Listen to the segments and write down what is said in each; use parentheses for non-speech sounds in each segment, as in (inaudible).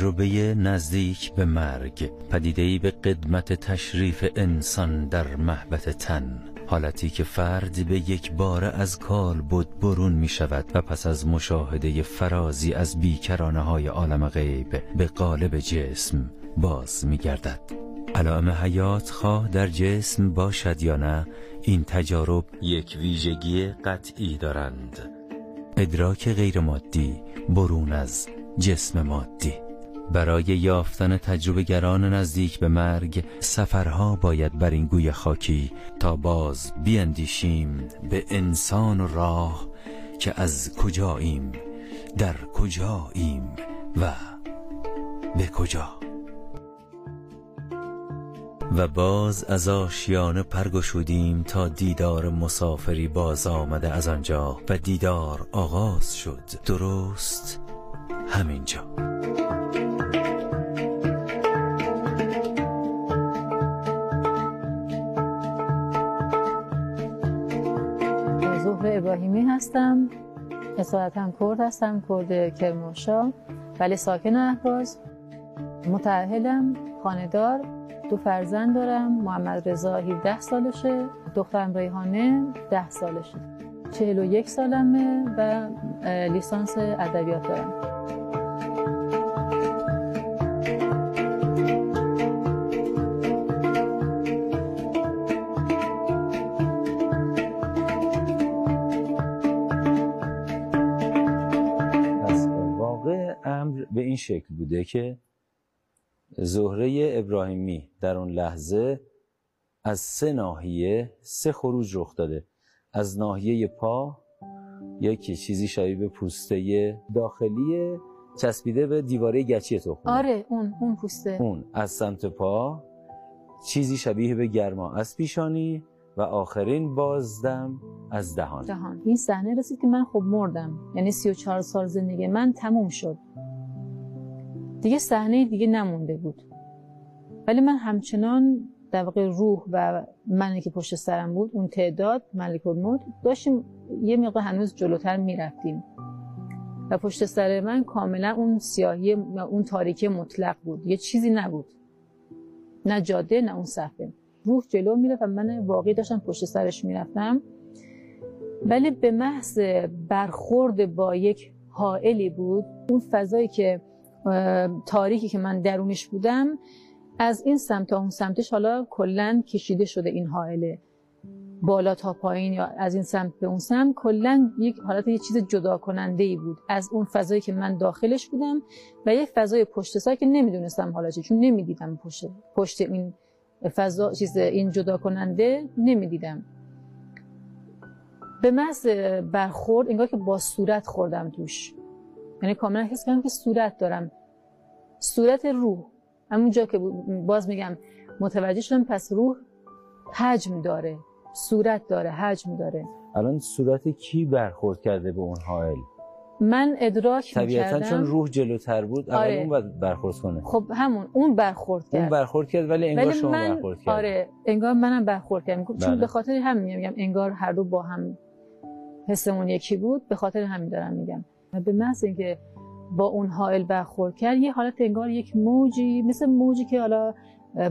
تجربه نزدیک به مرگ پدیده‌ای به قدمت تشریف انسان در محبت تن. حالتی که فرد به یک بار از کال بود برون می شود و پس از مشاهده فرازی از بیکرانه های عالم غیب به قالب جسم باز می گردد. علائم حیات خواه در جسم باشد یا نه این تجارب یک ویژگی قطعی دارند. ادراک غیر مادی برون از جسم مادی. برای یافتن تجربه گران نزدیک به مرگ سفرها باید بر این گوی خاکی تا باز بیندیشیم به انسان و راه که از کجاییم در کجاییم و به کجا. و باز از آشیانه پرگشودیم تا دیدار مسافری باز آمده از آنجا و دیدار آغاز شد. درست همینجا. ابراهیمی هستم. اصالتا کرد هستم کرد کرمانشاه. ولی ساکن اهواز. متعهلم خاندار دو فرزند دارم محمد رضا 17 سالشه. دخترم ریحانه 10 سالشه. 41 سالمه و لیسانس ادبیات دارم. شکل بوده که زهره ابراهیمی در اون لحظه از سه ناحیه سه خروج رخ داده. از ناحیه پا یکی چیزی شبیه به پوسته داخلی چسبیده به دیواره گچی تخم آره اون اون پوسته. اون. از سمت پا چیزی شبیه به گرما از پیشانی و آخرین بازدم از دهان. جهان این صحنه رسید که من خب مردم. یعنی 34 سال زندگی من تموم شد. دیگه صحنه دیگه نمونده بود. ولی من همچنان در واقع روح و منی که پشت سرم بود اون تعداد ملک الموت داشتیم یه مقدار هنوز جلوتر می‌رفتیم. و پشت سر من کاملا اون سیاهی اون تاریکی مطلق بود. یه چیزی نبود. نه جاده نه اون صفحه روح جلو می‌رفت و من واقعی داشتم پشت سرش می‌رفتم. ولی به محض برخورد با یک حائلی بود اون فضایی که تاریکی که من درونش بودم از این سمت تا اون سمتش حالا کلا کشیده شده این حائله بالا تا پایین یا از این سمت به اون سمت. کلا یک حالت یه چیز جدا کننده ای بود از اون فضایی که من داخلش بودم و یک فضای پشت سر که نمی‌دونستم حالا چی چون نمی‌دیدم پشت پشت این فضا چیز این جدا کننده نمی‌دیدم. به محض برخورد انگار که با صورت خوردم توش. یعنی کاملا حس کردم که صورت دارم. صورت روح. همونجا که باز میگم متوجه شدم پس روح حجم داره. صورت داره حجم داره. الان صورت کی برخورد کرده به اون حائل؟ من ادراک طبیعتا می‌کردم. چون روح جلوتر بود اول آره. اون باید برخورد کنه. خب همون اون برخورد کرد. اون برخورد کرد ولی انگار ولی شما من برخورد کرد آره انگار منم برخورد کردم. چون بله. به خاطر همین میگم انگار هر دو با هم حسمون یکی بود به خاطر همین دارم میگم. و به محض اینکه با اون حائل برخورد کرد یه حالت انگار یک موجی مثل موجی که حالا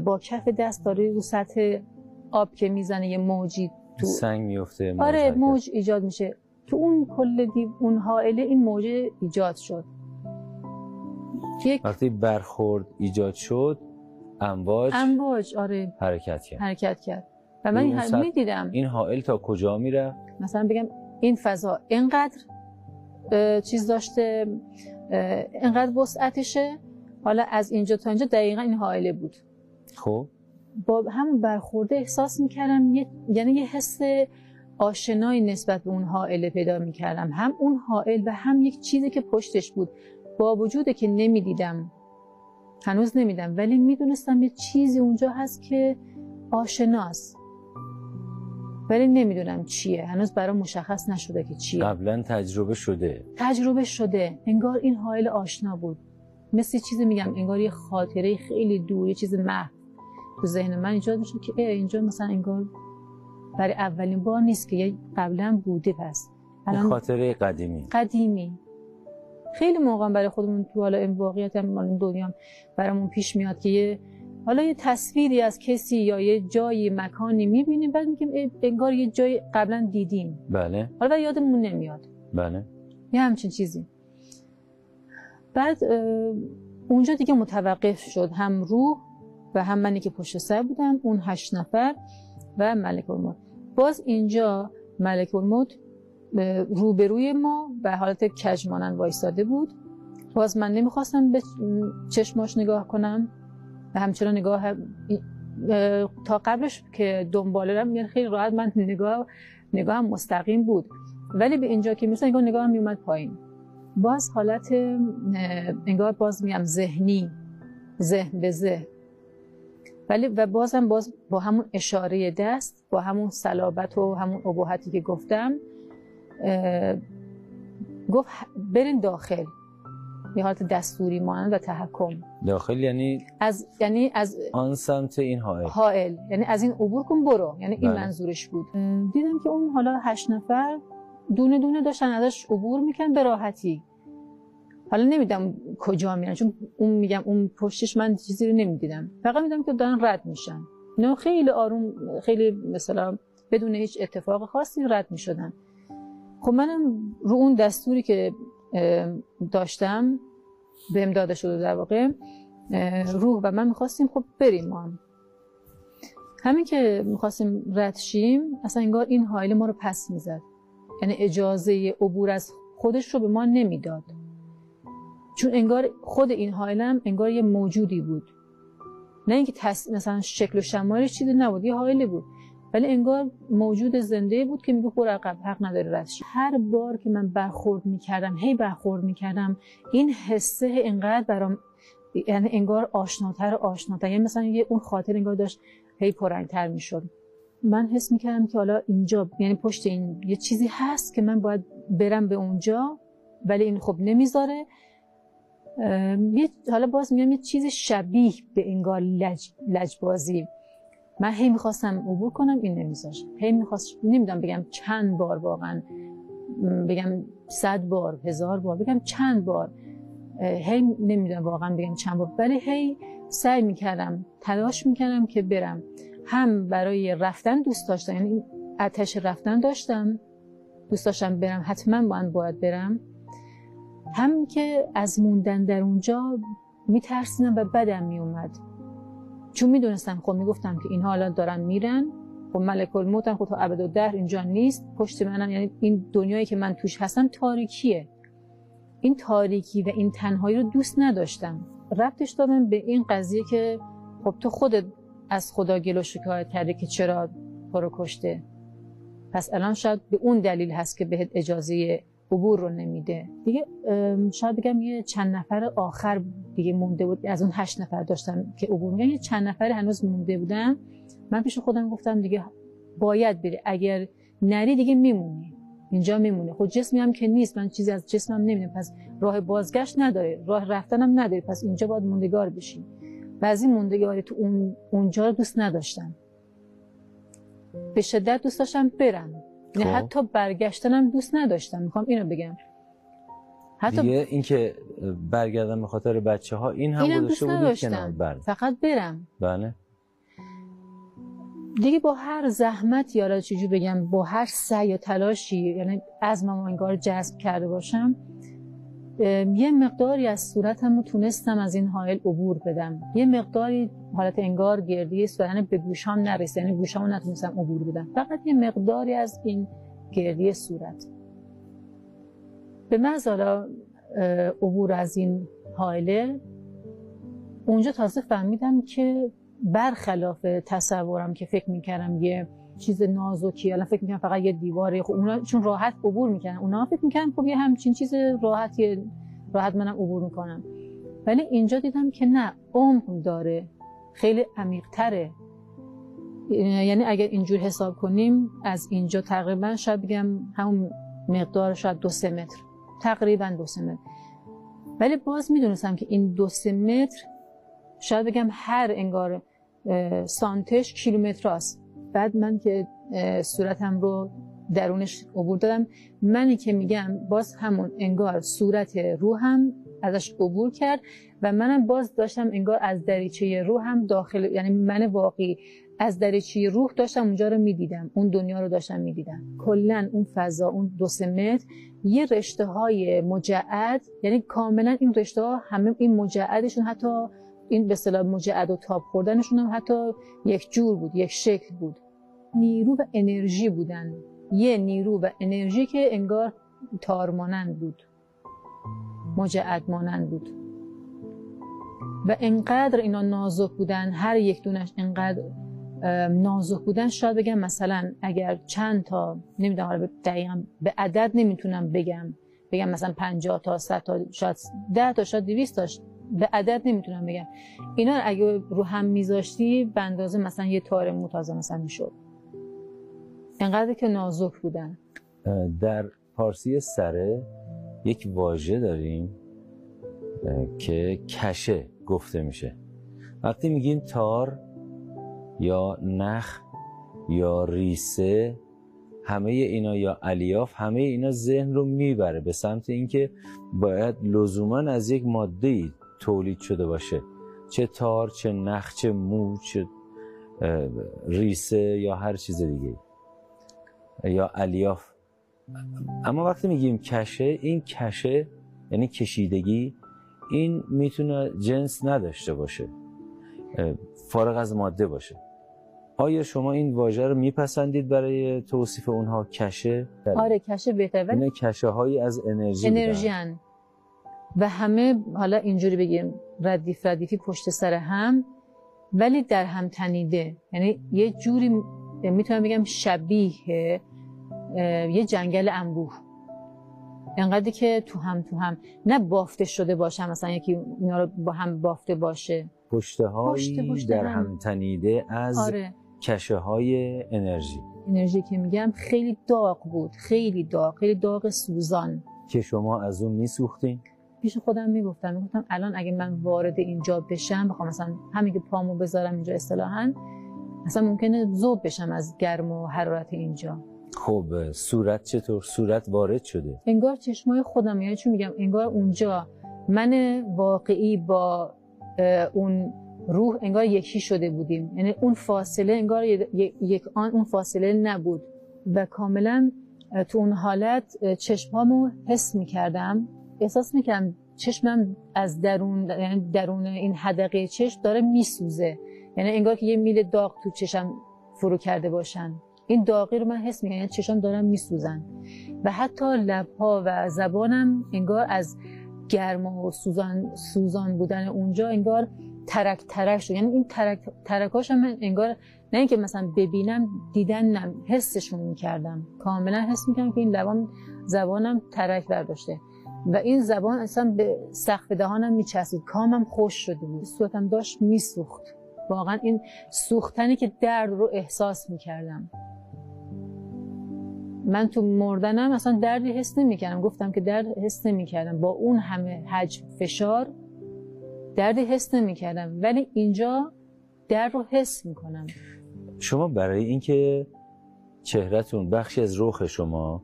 با کف دست داره رو سطح آب که می‌زنه یه موجی تو سنگ میفته موج آره. موج ایجاد میشه. تو اون کل دی... اون حائله این موج ایجاد شد. یک وقتی برخورد ایجاد شد امواج امواج آره. حرکت کرد. حرکت کرد. و من این سطح- می‌دیدم این حائل تا کجا میره مثلا بگم این فضا اینقدر چیز داشته اه، اینقدر وسعتشه. حالا از اینجا تا اینجا دقیقا این حائله بود. خب. با همون برخورده احساس می‌کردم یه... یعنی یه حس آشنایی نسبت به اون حائله پیدا می‌کردم. هم اون حائل و هم یک چیزی که پشتش بود. با وجوده که نمی‌دیدم. هنوز نمیدم ولی می‌دونستم یه چیزی اونجا هست که آشناست. ولی نمی‌دونم چیه. هنوز برام مشخص نشده که چیه. قبلا تجربه شده. تجربه شده. انگار این حائل آشنا بود. مثل چیزی میگم انگار یه خاطره خیلی دور یه چیز محو تو ذهن من ایجاد میشه که اینجا مثلا انگار برای اولین بار نیست که قبلا بوده. پس الان خاطره قدیمی. قدیمی. خیلی موقع برای خودمون تو حالا این واقعیت هم دنیا برامون پیش میاد که یه حالا یه تصویری از کسی یا یه جایی مکانی می‌بینیم بعد میگیم انگار یه جای قبلا دیدیم. بله. حالا یادمون نمیاد. بله. یه همچین چیزی. بعد اونجا دیگه متوقف شد. هم روح و هم منی که پشت سر بودم اون هشت نفر و ملک الموت. باز اینجا ملک الموت روبروی ما به حالت کجمانن وایستاده بود. باز من نمی‌خواستم به چشماش نگاه کنم. و همچنان نگاه تا قبلش که دنباله رم یعنی خیلی راحت من نگاه نگاه مستقیم بود. ولی به اینجا که مثلا نگاه نگاه میومد پایین. باز حالت انگار باز میگم ذهنی. ذهن به ذهن. ولی و بازم باز با همون اشاره دست با همون صلابت و همون ابهتی که گفتم گفت برین داخل. یه حالت دستوری مانند و تحکم. داخل یعنی از یعنی از آن سمت این حائل. حائل. یعنی از این عبور کن برو. یعنی این بله. منظورش بود. دیدم که اون حالا هشت نفر دونه دونه داشتن ازش عبور میکن به راحتی. حالا نمیدم کجا میرن چون اون میگم اون پشتش من چیزی رو نمی‌دیدم. فقط میدم که دارن رد میشن. نه خیلی آروم خیلی مثلا بدون هیچ اتفاق خاصی رد می‌شدن. خب منم رو اون دستوری که داشتم بهم داده شده در واقع روح و من می‌خواستیم خب بریم ما. هم. همین که می‌خواستیم رد شیم اصلا انگار این حایل ما رو پس می‌زد. یعنی اجازه عبور از خودش رو به ما نمی‌داد. چون انگار خود این حائلم انگار یه موجودی بود. نه اینکه تس... مثلا شکل و شمایلش چیزی نبود یه حائلی بود. ولی انگار موجود زنده بود که میگه برو عقب حق نداره رد هر بار که من برخورد می‌کردم هی برخورد می‌کردم این حسه انقدر برام یعنی انگار آشناتر آشناتر. یعنی مثلا یه اون خاطر انگار داشت هی پرنگتر می‌شد. من حس می‌کردم که حالا اینجا یعنی پشت این یه چیزی هست که من باید برم به اونجا ولی این خب نمی‌ذاره. حالا باز میگم یه چیز شبیه به انگار لج، لجبازی. من هی می‌خواستم عبور کنم این نمیذاشت. هی می‌خواست نمی‌دونم بگم چند بار واقعا بگم صد بار هزار بار بگم چند بار. هی نمی‌دونم واقعا بگم چند بار. ولی هی سعی می‌کردم تلاش می‌کردم که برم. هم برای رفتن دوست داشتم یعنی آتش رفتن داشتم. دوست داشتم برم حتما باید باید برم. هم که از موندن در اونجا میترسیدم و بدم میومد چون می‌دونستم خب می‌گفتم که اینها الان دارن میرن خب ملک الموت هم خب تا ابد و در اینجا نیست. پشت منم یعنی این دنیایی که من توش هستم تاریکیه. این تاریکی و این تنهایی رو دوست نداشتم. ربطش دادم به این قضیه که خب تو خودت از خدا گل و شکایت کرده که چرا تو رو کشته. پس الان شاید به اون دلیل هست که بهت اجازه عبور رو نمیده. دیگه شاید بگم یه چند نفر آخر دیگه مونده بود. از اون هشت نفر داشتم که عبور میگن یه چند نفر هنوز مونده بودن. من پیش خودم گفتم دیگه باید بری. اگر نری دیگه میمونی. اینجا میمونه خود جسمی هم که نیست. من چیزی از جسمم نمی‌دونم. پس راه بازگشت نداره. راه رفتنم نداره. پس اینجا باید موندگار بشی این موندگاری تو اون اونجا رو دوست نداشتم به شدت دوست داشتم برم. نه خب. حتی برگشتنم دوست نداشتم. می‌خوام اینو بگم. حتی دیگه اینکه برگردم به خاطر بچه ها این هم اینم گذاشته نداشتم. کنار. بله. فقط برم. بله. دیگه با هر زحمت یا چجور بگم با هر سعی و تلاشی یعنی عزمم انگار جذب کرده باشم یه مقداری از صورتم رو تونستم از این حائل عبور بدم. یه مقداری حالت انگار گردی و یعنی به گوشام نرسید یعنی گوشامو نتونستم عبور بدم. فقط یه مقداری از این گردی صورت. به محض حالا عبور از این حائله اونجا تازه فهمیدم که برخلاف تصورم که فکر می‌کردم یه چیز نازکی الان فکر می‌کنم فقط یه دیواره. خب اونا چون راحت عبور می‌کنن. اونا فکر می‌کنن خب یه همچین چیز راحتی راحت منم عبور می‌کنم. ولی اینجا دیدم که نه عمق داره. خیلی عمیق تره یعنی اگر اینجور حساب کنیم از اینجا تقریبا شاید بگم همون مقدار شاید دو سه متر. تقریبا دو سه متر. ولی باز می‌دونستم که این دو سه متر شاید بگم هر انگار سانتش کیلومتر است بعد من که صورتم رو درونش عبور دادم منی که میگم باز همون انگار صورت روحم ازش عبور کرد و منم باز داشتم انگار از دریچه روحم داخل یعنی من واقعی از دریچه روح داشتم اونجا رو می‌دیدم اون دنیا رو داشتم می‌دیدم. کلا اون فضا اون دو سه متر یه رشته های مجعد یعنی کاملا این رشته ها همه این مجعدشون حتی این به اصطلاح مجعد و تاب خوردنشون هم حتی یک جور بود یک شکل بود. نیرو و انرژی بودن. یه نیرو و انرژی که انگار تارمانند بود. مجعد مانند بود. و انقدر اینا نازک بودن هر یک دونش انقدر نازک بودن شاید بگم مثلا اگر چند تا نمی‌دونم حالا دقیقا به عدد نمی‌تونم بگم. بگم مثلا 50 تا 100 تا شاید 10 تا شاید 200 تاش به عدد نمی‌تونم بگم. اینا اگه رو هم میذاشتی به اندازه مثلا یه تار متازه مثلا می‌شد. انقدر که نازک بودن. در پارسی سره یک واژه داریم که کشه گفته میشه. وقتی میگیم تار یا نخ یا ریسه همه اینا یا الیاف همه اینا ذهن رو می‌بره به سمت اینکه باید لزوما از یک ماده تولید شده باشه. چه تار چه نخ چه مو چه ریسه یا هر چیز دیگه. یا الیاف. اما وقتی میگیم کشه این کشه یعنی کشیدگی این می‌تونه جنس نداشته باشه. فارغ از ماده باشه. آیا شما این واژه رو میپسندید برای توصیف اونها کشه؟ آره کشه بهتره. ولی کشه هایی از انرژی انرژی و همه حالا اینجوری بگیم ردیف ردیفی پشت سر هم ولی در هم تنیده. یعنی یه جوری می‌تونم بگم شبیه یه جنگل انبوه. انقدری که تو هم تو هم. نه بافته شده باشه مثلا یکی اینا رو با هم بافته باشه. پشته هایی در هم. تنیده از آره. کشه های انرژی. انرژی که میگم خیلی داغ بود. خیلی داغ خیلی داغ سوزان. که شما از اون میسوختین. پیش خودم می‌گفتم می‌گفتم الان اگه من وارد اینجا بشم بخوام مثلا همین که پامو بذارم اینجا اصطلاحا مثلا ممکنه ذوب بشم از گرم و حرارت اینجا. خب صورت چطور؟ صورت وارد شده. انگار چشمای خودم یعنی چون میگم؟ انگار اونجا من واقعی با اون روح انگار یکی شده بودیم. یعنی اون فاصله انگار یک آن اون فاصله نبود. و کاملا تو اون حالت چشمامو حس می‌کردم. احساس می‌کردم چشمم از درون یعنی درون این حدقه چشم داره میسوزه. یعنی انگار که یه میل داغ تو چشم فرو کرده باشن. این داغی رو من حس می‌کنم یعنی چشم دارم میسوزن. و حتی لبها و زبانم انگار از گرم و سوزان, سوزان بودن اونجا انگار ترک ترک شد. یعنی این ترک ترکاش من انگار نه اینکه مثلا ببینم دیدن حسشون می‌کردم. کاملا حس می‌کردم که این لبان زبانم ترک برداشته. و این زبان اصلا به سقف دهانم میچسبید. کامم خوش شده بود. صورتم داشت میسوخت. واقعا این سوختنی که درد رو احساس می‌کردم. من تو مردنم اصلا دردی حس نمی‌کردم. گفتم که درد حس نمی‌کردم. با اون همه حجم فشار دردی حس نمی‌کردم. ولی اینجا درد رو حس می‌کنم. شما برای اینکه چهرهتون بخشی از روح شما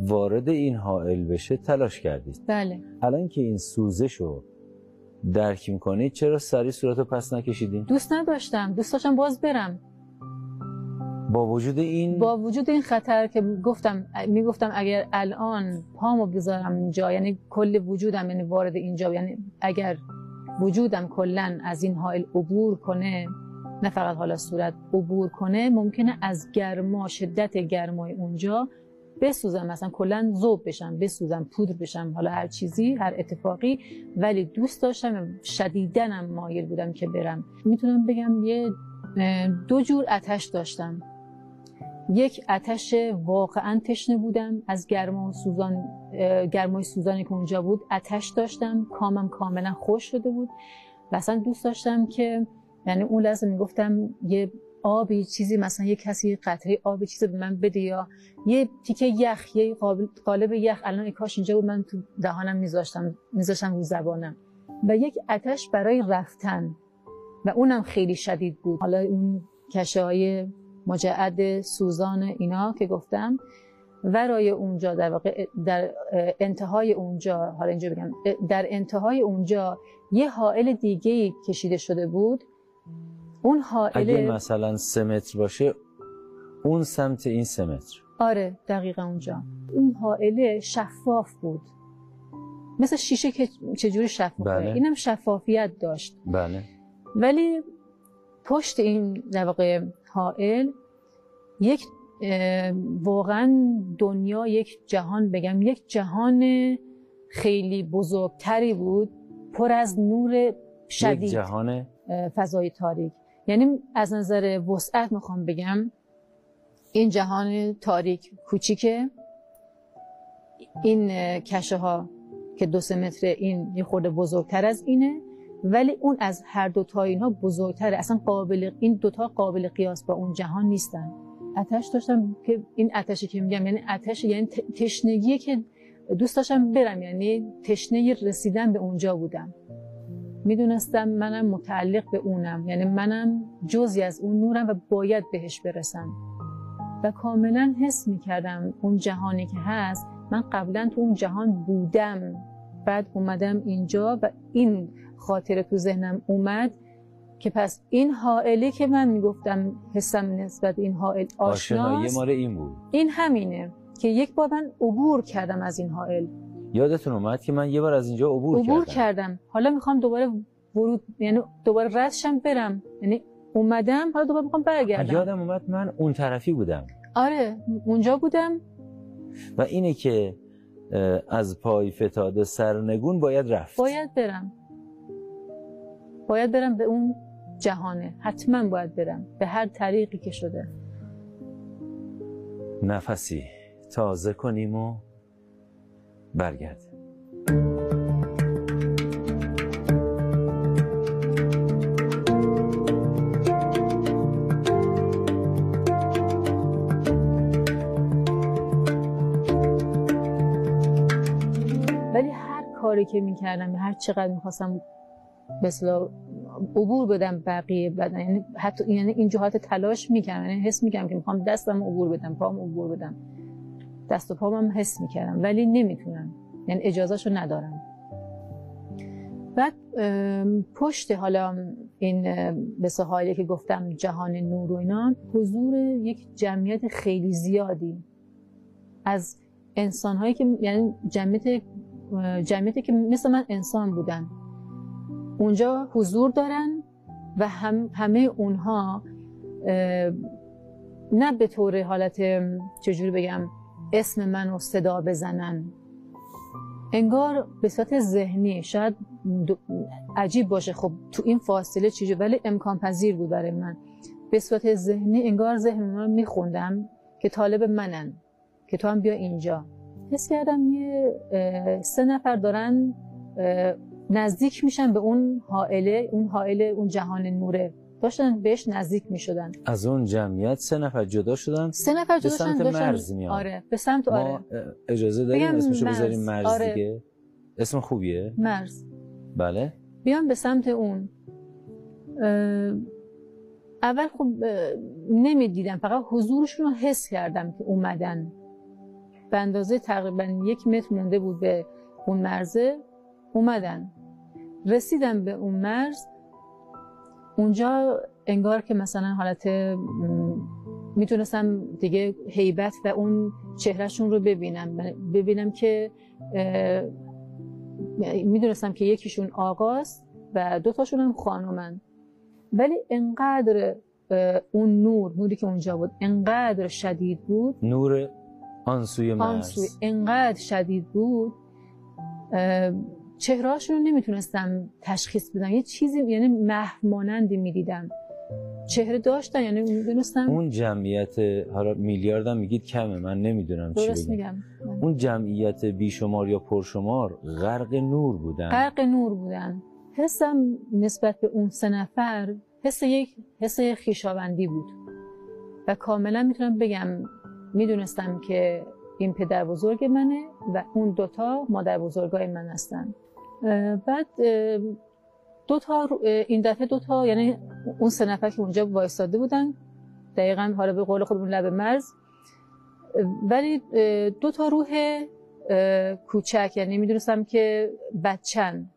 وارد این حائل بشه تلاش کردید. بله. الان که این سوزش رو درک می‌کنید چرا سری صورت رو پس نکشیدین؟ دوست نداشتم. دوست داشتم باز برم. با وجود این با وجود این خطر که گفتم می‌گفتم اگر الان پامو بذارم اینجا یعنی کل وجودم یعنی وارد اینجا یعنی اگر وجودم کلا از این حائل عبور کنه نه فقط حالا صورت عبور کنه ممکنه از گرما شدت گرمای اونجا بسوزم مثلا کلا ذوب بشم بسوزم پودر بشم حالا هر چیزی هر اتفاقی. ولی دوست داشتم شدیدنم مایل بودم که برم. می‌تونم بگم یه دو جور آتش داشتم. یک آتش واقعا تشنه بودم از گرما سوزان گرمای سوزانی که اونجا بود آتش داشتم. کامم کاملا خوش شده بود. و اصلا دوست داشتم که یعنی اون لحظه می‌گفتم یه آبی چیزی مثلا یه کسی قطره آبی چیزی به من بده یا یه تیکه یخ یه قالب یخ. الان کاش اینجا بود من تو دهانم میذاشتم میذاشتم رو زبانم. و یک آتش برای رفتن. و اونم خیلی شدید بود. حالا اون کشه های مجعد سوزان اینا که گفتم ورای اونجا در واقع در انتهای اونجا حالا اینجا بگم در انتهای اونجا یه حائل دیگه کشیده شده بود. اون حائل اگه مثلا سه متر باشه اون سمت این سه متر. آره دقیقا اونجا. اون حائله شفاف بود. مثل شیشه که چجوری شفاف بله. اینم شفافیت داشت. بله. ولی پشت این در واقع حائل یک واقعا دنیا یک جهان بگم یک جهان خیلی بزرگتری بود پر از نور یک شدید. جهان اه، فضای تاریک. یعنی از نظر وسعت می‌خوام بگم این جهان تاریک کوچیکه. این کشه ها که دو سه متر این یه خورده بزرگتر از اینه ولی اون از هر دو تا اینها بزرگتره. اصلا قابل این دوتا قابل قیاس با اون جهان نیستن. آتش داشتم که این آتشی که میگم یعنی آتش یعنی ت- تشنگی که دوست داشتم برم یعنی تشنه رسیدن به اونجا بودم. می‌دونستم منم متعلق به اونم. یعنی منم جزی از اون نورم و باید بهش برسم. و کاملا حس می‌کردم اون جهانی که هست من قبلا تو اون جهان بودم. بعد اومدم اینجا و این خاطره تو ذهنم اومد که پس این حائله که من می‌گفتم حسم نسبت به این حائل آشنایی آشناست مال این بود. این همینه که یک بار من عبور کردم از این حائل. یادتون اومد که من یه بار از اینجا عبور, عبور کردم. کردم. حالا می‌خوام دوباره ورود یعنی دوباره ردشم برم. یعنی اومدم حالا دوباره می‌خوام برگردم. یادم اومد من اون طرفی بودم. آره اونجا بودم. و اینه که از پای فتاده سرنگون باید رفت. باید برم. باید برم به اون جهانه. حتما باید برم. به هر طریقی که شده. نفسی تازه کنیم و برگرد. ولی هر کاری که می‌کردم هر چقدر می‌خواستم مثلا عبور بدم بقیه بدن یعنی حتی یعنی این جهات تلاش می‌کردم یعنی حس می‌کردم که می‌خوام دستم عبور بدم پام عبور بدم. دست و پام هم حس می‌کردم ولی نمی‌تونم. یعنی اجازهشو ندارم. بعد پشت حالا این به حالی که گفتم جهان نور و اینا حضور یک جمعیت خیلی زیادی. از انسان هایی که یعنی جمعیت جمعیتی که مثل من انسان بودن. اونجا حضور دارن و هم همه اونها نه به طور حالت چجوری بگم اسم منو صدا بزنن. انگار به صورت ذهنی شاید عجیب باشه. خب تو این فاصله چیزی ولی امکان پذیر بود برای من. به صورت ذهنی انگار ذهن اونا رو میخوندم که طالب منن که تو هم بیا اینجا. حس کردم یه سه نفر دارن نزدیک میشن به اون حائله اون حائله اون جهان نوره. داشتن بهش نزدیک می‌شدن. از اون جمعیت سه نفر جدا شدن سه نفر جدا سمت شدن داشتن مرز میان. آره به سمت آره. ما اجازه داریم اسمشو مرز. بذاریم مرز آره. دیگه؟ اسم خوبیه؟ مرز. بله. بیان به سمت اون. اول خب نمی‌دیدم فقط حضورشون رو حس کردم که اومدن. به اندازه تقریبا یک متر مونده بود به اون مرزه. اومدن. رسیدم به اون مرز. اونجا انگار که مثلا حالت می‌تونستم دیگه هیبت و اون چهرهشون رو ببینم. ببینم که می‌دونستم که یکیشون آقاست و دوتاشون هم خانومن. ولی انقدر اون نور نوری که اونجا بود انقدر شدید بود. نور آنسوی آن مرز. سوی انقدر شدید بود. چهرهاشون رو نمی‌تونستم تشخیص بدم. یه چیزی یعنی محو مانندی می‌دیدم. چهره داشتن یعنی می‌دونستم اون جمعیت حالا میلیاردم میگید کمه من نمی‌دونم چی درست بگم. میگم. اون جمعیت بیشمار یا پرشمار غرق نور بودن. غرق نور بودن. حسم نسبت به اون سه نفر حس یک حس خیشاوندی بود. و کاملا می‌تونم بگم می‌دونستم که این پدر بزرگ منه و اون دوتا مادر بزرگای من هستن. بعد رو- اه، این دفعه دوتا یعنی اون سه نفر که اونجا وایستاده بودن دقیقا حالا به قول خودمون لب مرز. ولی دو تا روح کوچک یعنی می‌دونستم که بچن.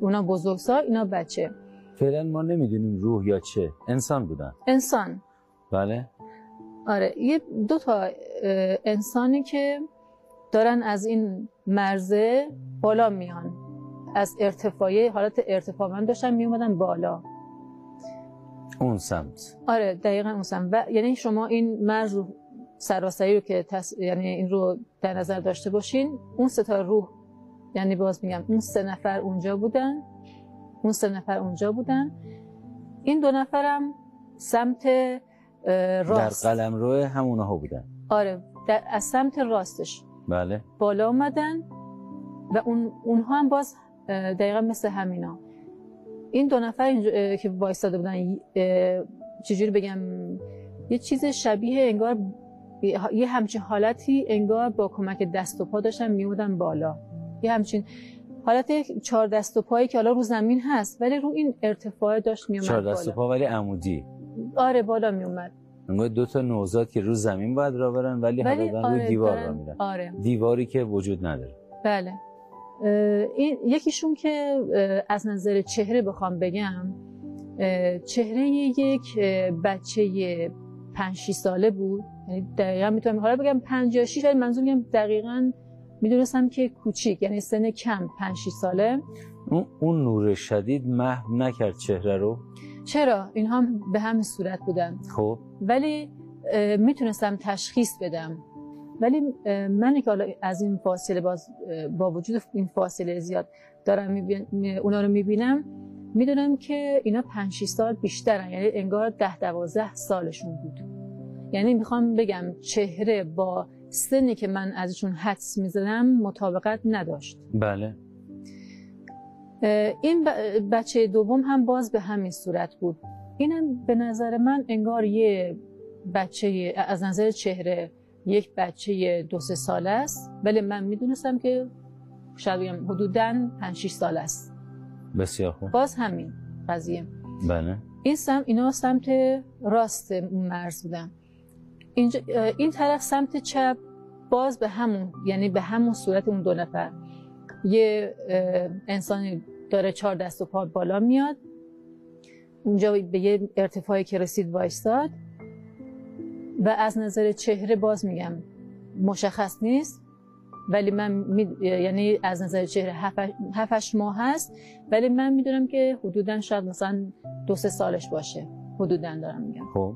اونا بزرگسال اینا بچه. فعلا ما نمی‌دونیم روح یا چه. انسان بودن. انسان. بله. آره. یه دو تا انسانی که دارن از این مرزه بالا میان. از ارتفاعی حالت ارتفاع من داشتن میومدن بالا. اون سمت. آره دقیقا اون سم. و یعنی شما این مرز رو سراسری رو که تص... یعنی این رو در نظر داشته باشین اون سه تا روح یعنی باز میگم اون سه نفر اونجا بودن اون سه نفر اونجا بودن. این دو نفرم سمت راست. در قلم روی همونها بودن. آره در... از سمت راستش. بله. بالا اومدن و اون اونها هم باز دقیقا مثل همینا. این دو نفر اینجا که وایستاده بودن چجوری بگم یه چیز شبیه انگار یه همچین حالتی انگار با کمک دست و پا داشتن میومدن بالا. یه همچین حالت چهار دست و پایی که حالا رو زمین هست ولی رو این ارتفاع داشت میومد چهار دست و پا ولی عمودی. آره بالا میومد انگار دو تا نوزاد که رو زمین باید را برن ولی, ولی حالا آره روی دیوار را میرن. آره. دیواری که وجود نداره. بله. این یکیشون که از نظر چهره بخوام بگم چهره یک بچه پنج 6 ساله بود. یعنی دقیقا می‌تونم حالا بگم 56 ولی منظور میگم دقیقا می‌دونستم که کوچیک یعنی سن کم 5 6 ساله. اون, نور شدید محو نکرد چهره رو؟ چرا؟ اینها هم به همین صورت بودن. خب. ولی می‌تونستم تشخیص بدم. ولی من که حالا از این فاصله باز با وجود این فاصله زیاد دارم میبین... می- اونا رو می‌بینم می‌دونم که اینا 5 6 سال بیشترن یعنی انگار 10 12 سالشون بود. یعنی می‌خوام بگم چهره با سنی که من ازشون حدس می‌زدم مطابقت نداشت. بله. این بچه دوم هم باز به همین صورت بود. اینم به نظر من انگار یه بچه از نظر چهره یک بچه دو سه ساله است. ولی من می‌دونستم که شاید بگم حدودا 5 6 ساله است. بسیار خوب. باز همین قضیه. بله. این سم اینا سمت راست اون مرز بودن. اینجا این طرف سمت چپ باز به همون یعنی به همون صورت اون دو نفر. یه انسانی داره چهار دست و پا بالا میاد. اونجا به یه ارتفاعی که رسید وایستاد. و از نظر چهره باز میگم مشخص نیست ولی من می... یعنی از نظر چهره هفت- هفتش ماه هست ولی من می‌دونم که حدودا شاید مثلا دو سه سالش باشه. حدودا دارم میگم. خب.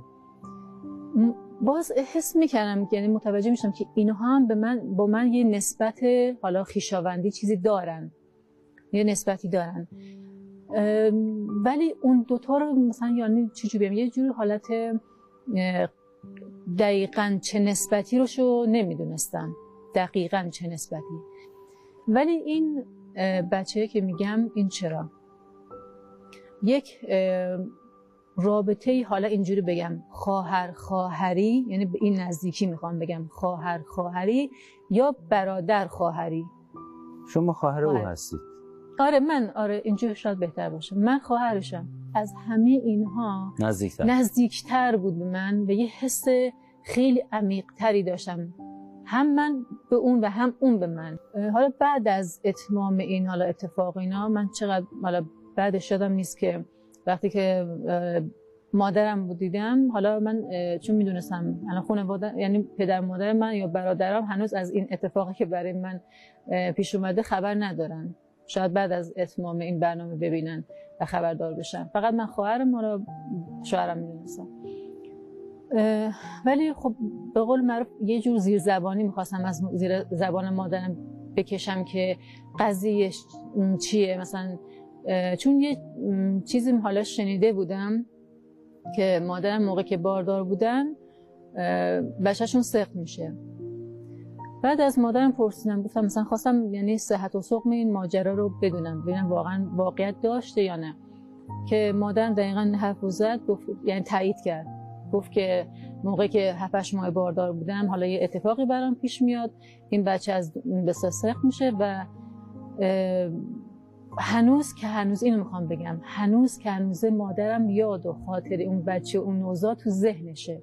باز حس می‌کردم یعنی متوجه میشم که اینها هم به من با من یه نسبت حالا خیشاوندی چیزی دارن. یه نسبتی دارن. ولی اون دوتا رو مثلا یعنی چجوری بگم؟ یه جور حالت دقیقا چه نسبتی رو شو نمی‌دونستم. دقیقا چه نسبتی. ولی این بچه که میگم این چرا؟ یک رابطه ای حالا اینجوری بگم خواهر خواهری یعنی به این نزدیکی می‌خوام بگم خواهر خواهری یا برادر خواهری؟ شما خواهر او. هستید. آره من آره اینجوری شاید بهتر باشه. من خواهرشم. از همه اینها نزدیکتر. نزدیکتر بود به من و یه حس خیلی عمیقتری داشتم. هم من به اون و هم اون به من. حالا بعد از اتمام این حالا اتفاق اینا من چقدر حالا بعدش یادم نیست که وقتی که مادرم بود دیدم حالا من چون می‌دونستم الان خانواده یعنی پدر مادر من یا برادرم هنوز از این اتفاقی که برای من پیش اومده خبر ندارن. شاید بعد از اتمام این برنامه ببینن و خبردار بشن. فقط من خواهرم حالا شوهرم می‌دونستم. ولی خب به قول معروف یه جور زیر زبانی می‌خواستم از زیر زبان مادرم بکشم که قضیه چیه. مثلا چون یه چیزی حالا شنیده بودم که مادرم موقع که باردار بودن بچهشون سخت میشه. بعد از مادرم پرسیدم گفتم مثلا خواستم یعنی صحت و سقم این ماجرا رو بدونم ببینم واقعا واقعیت داشته یا نه. که مادرم دقیقا حرف زد گفت یعنی تایید کرد. گفت که موقعی که 7 ماه باردار بودم حالا یه اتفاقی برام پیش میاد. این بچه از بسیار سخت میشه و هنوز که هنوز اینو می‌خوام بگم هنوز که هنوز مادرم یاد و خاطر اون بچه اون نوزاد تو ذهنشه.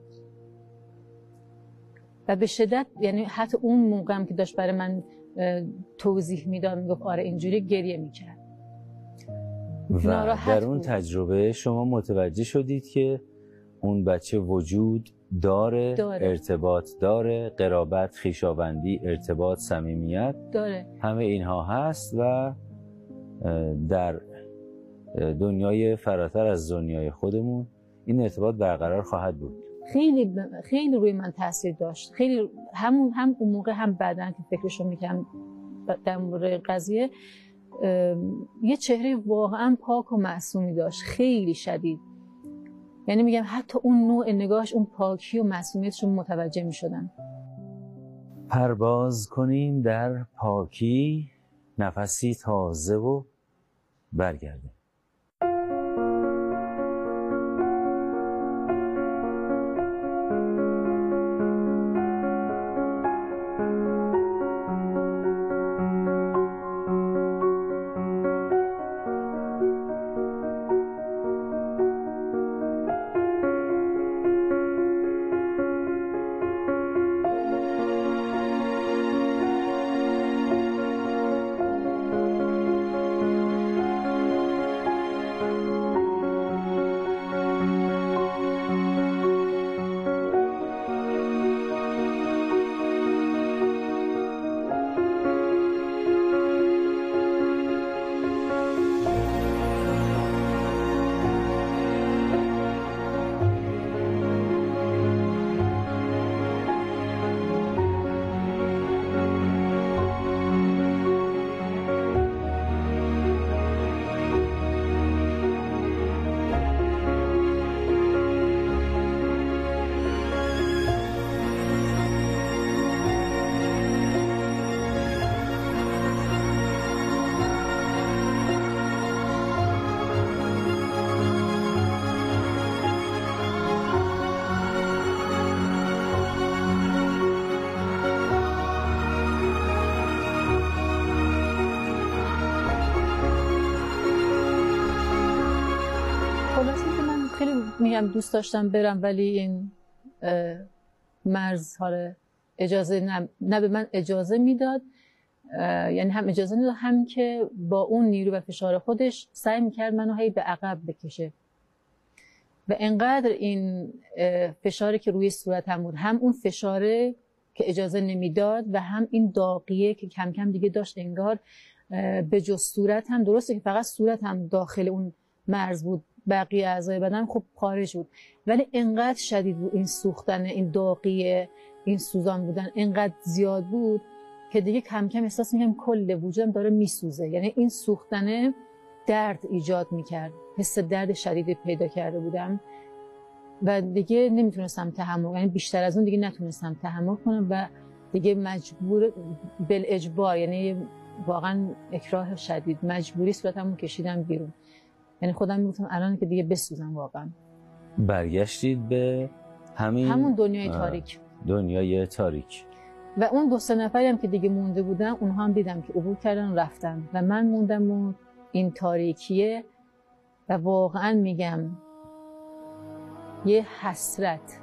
و به شدت یعنی حتی اون موقع هم که داشت برای من توضیح می‌داد می‌گفت آره اینجوری گریه می‌کرد. و در اون تجربه شما متوجه شدید که اون بچه وجود داره, داره. ارتباط داره قرابت خیشاوندی ارتباط صمیمیت؟ داره. همه اینها هست و در دنیای فراتر از دنیای خودمون این ارتباط برقرار خواهد بود. خیلی خیلی روی من تاثیر داشت. خیلی همون هم اون موقع هم بعدا که فکرشو می‌کنم در مورد قضیه یه چهره واقعا پاک و معصومی داشت. خیلی شدید. یعنی میگم حتی اون نوع نگاهش اون پاکی و معصومیتش متوجه می‌شدن پرواز کنیم در پاکی نفسی تازه و برگردیم. میگم دوست داشتم برم ولی این مرز حالا اجازه نه به من اجازه می‌داد. یعنی هم اجازه می‌داد هم که با اون نیرو و فشار خودش سعی می‌کرد منو هی به عقب بکشه. و انقدر این فشاری که روی صورت هم بود هم اون فشاره که اجازه نمی‌داد و هم این داغیه که کم کم دیگه داشت انگار به جز صورت هم درسته که فقط صورت هم داخل اون مرز بود. بقیه اعضای بدن خب خارج بود. ولی انقدر شدید بود این سوختن این داغیه این سوزان بودن. انقدر زیاد بود که دیگه کم کم احساس می‌کنم کل وجودم داره میسوزه. یعنی این سوختنه درد ایجاد می‌کرد. حس درد شدید پیدا کرده بودم. و دیگه نمی‌تونستم تحمل یعنی بیشتر از اون دیگه نتونستم تحمل کنم و دیگه مجبور بل اجبار یعنی واقعا اکراه شدید مجبوری صورتمو کشیدم بیرون. یعنی خودم می‌گفتم الان که دیگه بسوزم واقعا. برگشتید به همین همون دنیای تاریک. دنیای تاریک. و اون دو سه نفری هم که دیگه مونده بودن اونها هم دیدم که عبور کردن رفتن. و من موندم و این تاریکیه و واقعا میگم یه حسرت.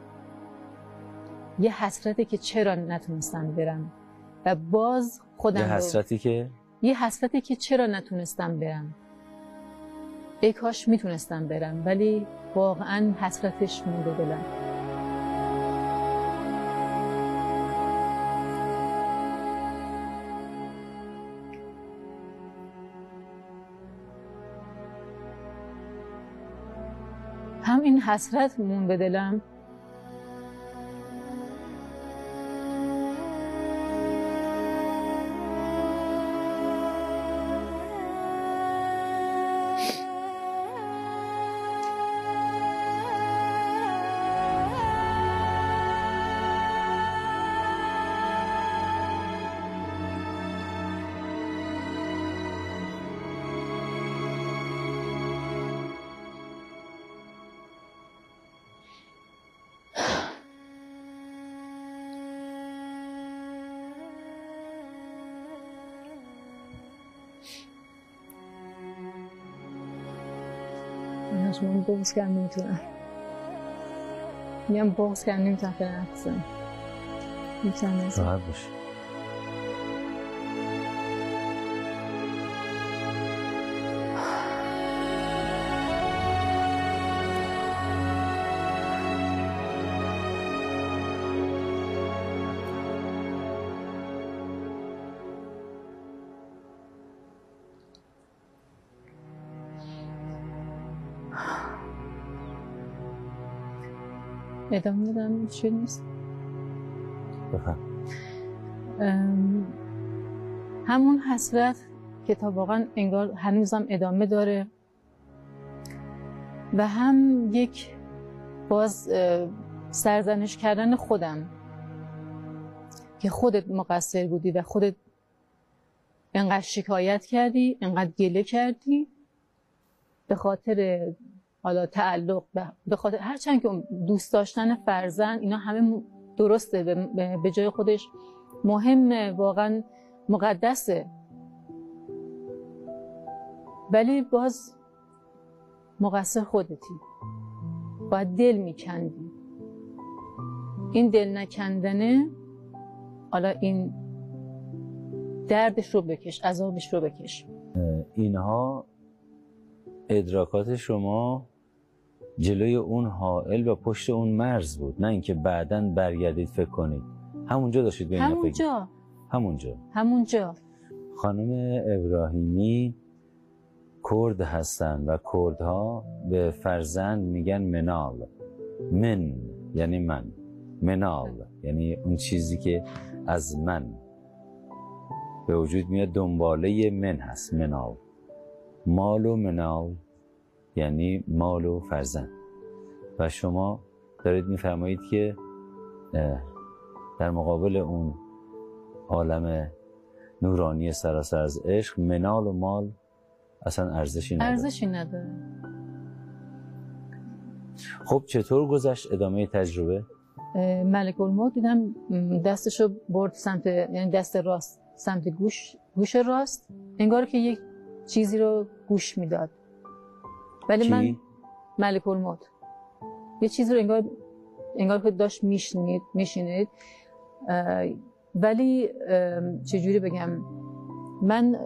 یه حسرتی که چرا نتونستم برم؟ و باز خودم یه حسرتی که یه حسرتی که چرا نتونستم برم؟ ای کاش می‌تونستم برم ولی واقعا حسرتش مونده دلم. هم این حسرت مون به دلم بغز کردم نمی‌تونم میگم بغز کردم نمی‌تونم فعلا راحت باشی ادامه بدم چی نیست؟ بفهم. همون حسرت که تا واقعا انگار هنوزم ادامه داره و هم یک باز سرزنش کردن خودم که خودت مقصر بودی و خودت انقدر شکایت کردی انقدر گله کردی به خاطر حالا تعلق به- خاطر هرچند که دوست داشتن فرزند اینا همه درسته. به جای خودش مهمه. واقعا مقدسه. ولی باز مقصر خودتی. باید دل میکندی. این دل نکندنه حالا این دردش رو بکش عذابش رو بکش. اینها ادراکات شما جلوی اون حائل و پشت اون مرز بود نه اینکه بعدا برگردید فکر کنید. همونجا داشتید به همونجا. همونجا. همونجا. خانم ابراهیمی کرد هستن و کردها به فرزند میگن منال. من یعنی من. منال. یعنی اون چیزی که از من. به وجود میاد دنباله من هست منال. مال و منال. یعنی مال و فرزند. و شما دارید میفرمایید که در مقابل اون عالم نورانی سراسر از عشق منال و مال اصلا ارزشی نداره. ارزشی نداره. خب چطور گذشت ادامه تجربه؟ ملک الموت دیدم دستشو برد سمت یعنی دست راست سمت گوش گوش راست انگار که یک چیزی رو گوش می‌داد. ولی من ملک الموت. یه چیزی رو انگار انگار که داشت میشنید میشنید ولی اه، چجوری بگم؟ من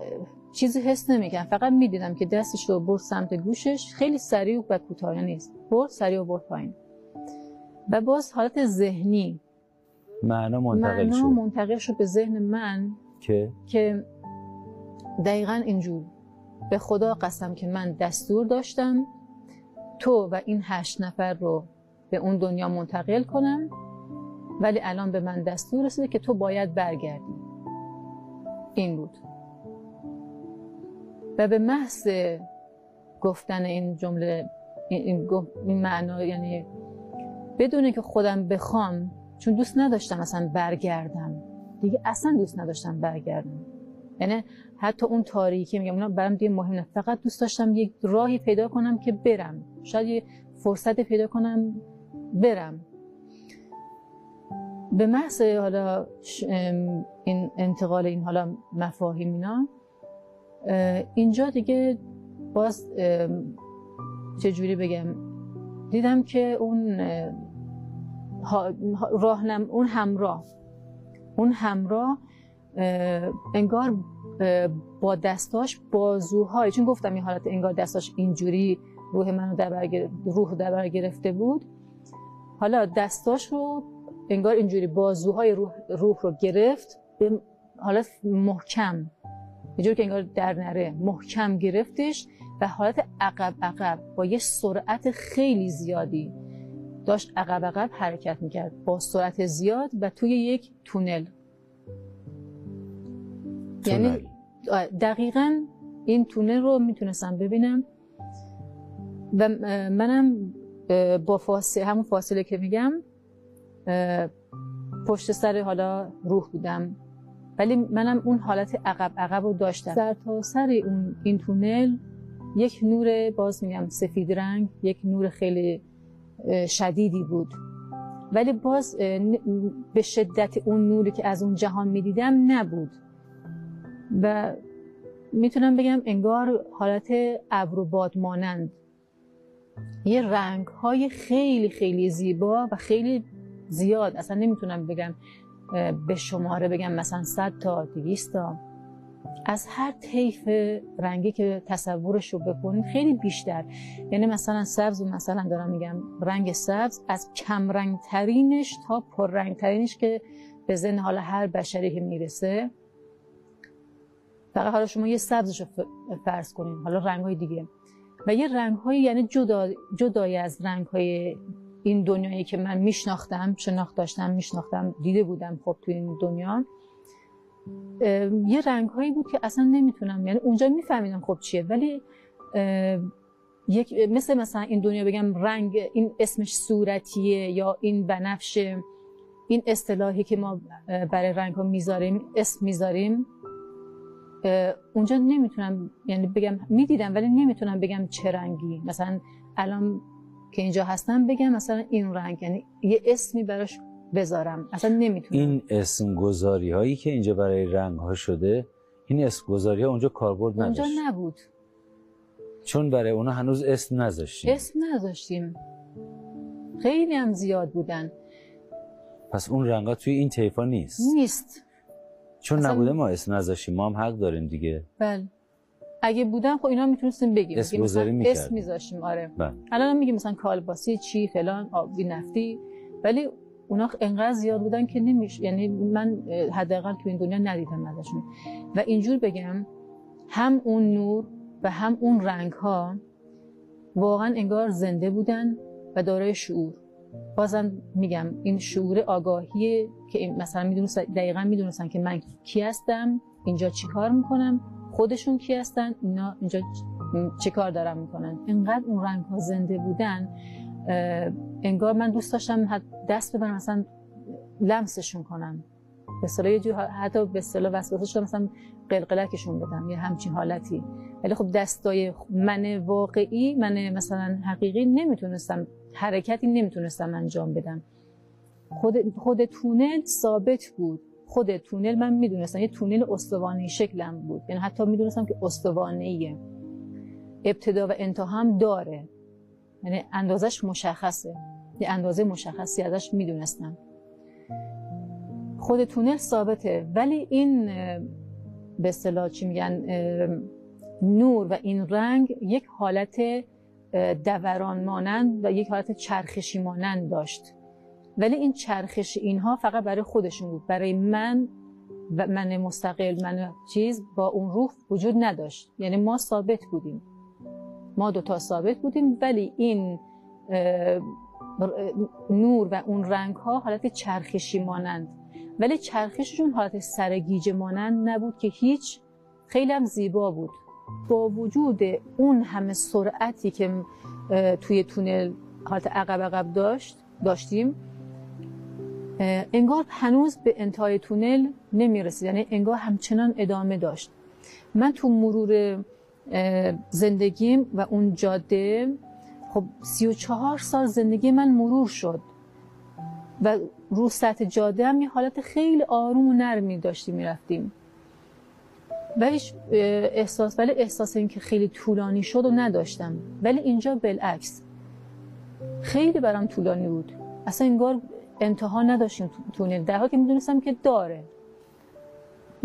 چیزی حس نمی‌کنم فقط می‌دیدم که دستش رو برد سمت گوشش. خیلی سریع و کوتاه نیست برد سریع و برد پایین. و باز حالت ذهنی. معنا منتقل معنا شد. منتقل شد به ذهن من که؟ که دقیقا اینجور. به خدا قسم که من دستور داشتم تو و این هشت نفر رو به اون دنیا منتقل کنم ولی الان به من دستور رسیده که تو باید برگردی. این بود. و به محض گفتن این جمله این, این, معنا یعنی بدون که خودم بخوام چون دوست نداشتم اصلا برگردم. دیگه اصلا دوست نداشتم برگردم. یعنی حتی اون تاریکی میگم اونا برام دیگه مهم نه فقط دوست داشتم یک راهی پیدا کنم که برم. شاید یه فرصت پیدا کنم برم. به محض حالا این انتقال این حالا مفاهیم اینا اینجا دیگه باز چجوری بگم؟ دیدم که اون راهنم اون همراه. اون همراه اه، انگار با دستاش بازوهای چون گفتم این حالت انگار دستاش اینجوری روح منو در روح در گرفته بود. حالا دستاش رو انگار اینجوری بازوهای روح, روح رو گرفت به حالت محکم یه جور که انگار در نره محکم گرفتش و حالت عقب عقب با یه سرعت خیلی زیادی داشت عقب عقب حرکت می‌کرد. با سرعت زیاد و توی یک تونل. یعنی دقیقا این تونل رو می‌تونستم ببینم. و منم با فاصله همون فاصله که میگم پشت سر حالا روح بودم. ولی منم اون حالت عقب عقب رو داشتم. سر تا سر اون این تونل یک نور باز میگم سفید رنگ یک نور خیلی شدیدی بود. ولی باز به شدت اون نوری که از اون جهان می‌دیدم نبود. و می‌تونم بگم انگار حالت ابر و باد مانند. یه رنگ های خیلی خیلی زیبا و خیلی زیاد. اصلا نمی‌تونم بگم به شماره بگم مثلا 100 تا 200 تا. از هر طیف رنگی که تصورش رو بکنید خیلی بیشتر. یعنی مثلا سبز و مثلا دارم میگم رنگ سبز از کم رنگ ترینش تا پر رنگ ترینش که به ذهن حالا هر بشری می‌رسه. فقط حالا شما یه سبزش فرض کنین حالا رنگ های دیگه. و یه رنگ های یعنی جدا جدای از رنگ های این دنیایی که من میشناختم شناخت داشتم میشناختم دیده بودم خب تو این دنیا یه رنگ هایی بود که اصلا نمی‌تونم یعنی اونجا میفهمیدم خب چیه. ولی یک مثل مثلا این دنیا بگم رنگ این اسمش صورتیه یا این بنفشه این اصطلاحی که ما برای رنگ ها می‌ذاریم اسم می‌ذاریم. اونجا نمی‌تونم یعنی بگم می‌دیدم ولی نمی‌تونم بگم چه رنگی. مثلا الان که اینجا هستم بگم مثلا این رنگ یعنی یه اسمی براش بذارم. اصلا نمی‌تونم. این اسم گذاری هایی که اینجا برای رنگ ها شده این اسم گذاری ها اونجا کاربرد نداشت. اونجا نبود. چون برای اونا هنوز اسم نذاشتیم. اسم نذاشتیم. خیلی هم زیاد بودن. پس اون رنگا توی این طیفا نیست. نیست. چون اصلا- نبوده ما اسم نذاشتیم ما هم حق داریم دیگه. بله. اگه بودن خب اینا می‌تونستیم بگیم. اسم گذاری می‌کردیم. اسم میذاشیم آره. بله. الان میگیم مثلا کالباسی چی فلان آبی نفتی. ولی اونا انقدر زیاد بودن که نمیش یعنی من حداقل تو این دنیا ندیدم ازشون. و اینجور بگم هم اون نور و هم اون رنگ ها واقعا انگار زنده بودن و دارای شعور. بازم میگم این شعور آگاهی که مثلا می‌دونستن دقیقا می‌دونستن که من کی هستم اینجا چی کار می‌کنم خودشون کی هستن اینا اینجا چی کار دارن می‌کنن. انقدر اون رنگ ها زنده بودن انگار من دوست داشتم دست ببرم مثلا لمسشون کنم. به اصطلاح یه حتی به اصطلاح وسوسه مثلا قلقلکشون بدم یه همچین حالتی. ولی خب دستای من واقعی من مثلا حقیقی نمی‌تونستم حرکتی نمی‌تونستم انجام بدم. خود خود تونل ثابت بود. خود تونل من می‌دونستم. یه تونل استوانه شکلم بود. یعنی حتی می‌دونستم که استوانه ابتدا و انتها هم داره. یعنی اندازش مشخصه. یه اندازه مشخصی ازش می‌دونستم. خود تونل ثابته. ولی این به اصطلاح چی میگن نور و این رنگ یک حالت دوران مانند و یک حالت چرخشی مانند داشت. ولی این چرخش اینها فقط برای خودشون بود. برای من و من مستقل من چیز با اون روح وجود نداشت. یعنی ما ثابت بودیم. ما دوتا ثابت بودیم ولی این نور و اون رنگ ها حالت چرخشی مانند. ولی چرخششون حالت سرگیجه مانند نبود که هیچ خیلی هم زیبا بود. با وجود اون همه سرعتی که توی تونل حالت عقب عقب داشت داشتیم انگار هنوز به انتهای تونل نمی رسید یعنی انگار همچنان ادامه داشت. من تو مرور زندگیم و اون جاده خب سی و چهار سال زندگی من مرور شد. و رو سطح جاده هم یه حالت خیلی آروم و نرمی داشتیم می‌رفتیم. و هیچ احساس ولی احساس این که خیلی طولانی شد و نداشتم. ولی اینجا بالعکس. خیلی برام طولانی بود. اصلا انگار انتها نداشتیم تو- تونل. در که می‌دونستم که داره.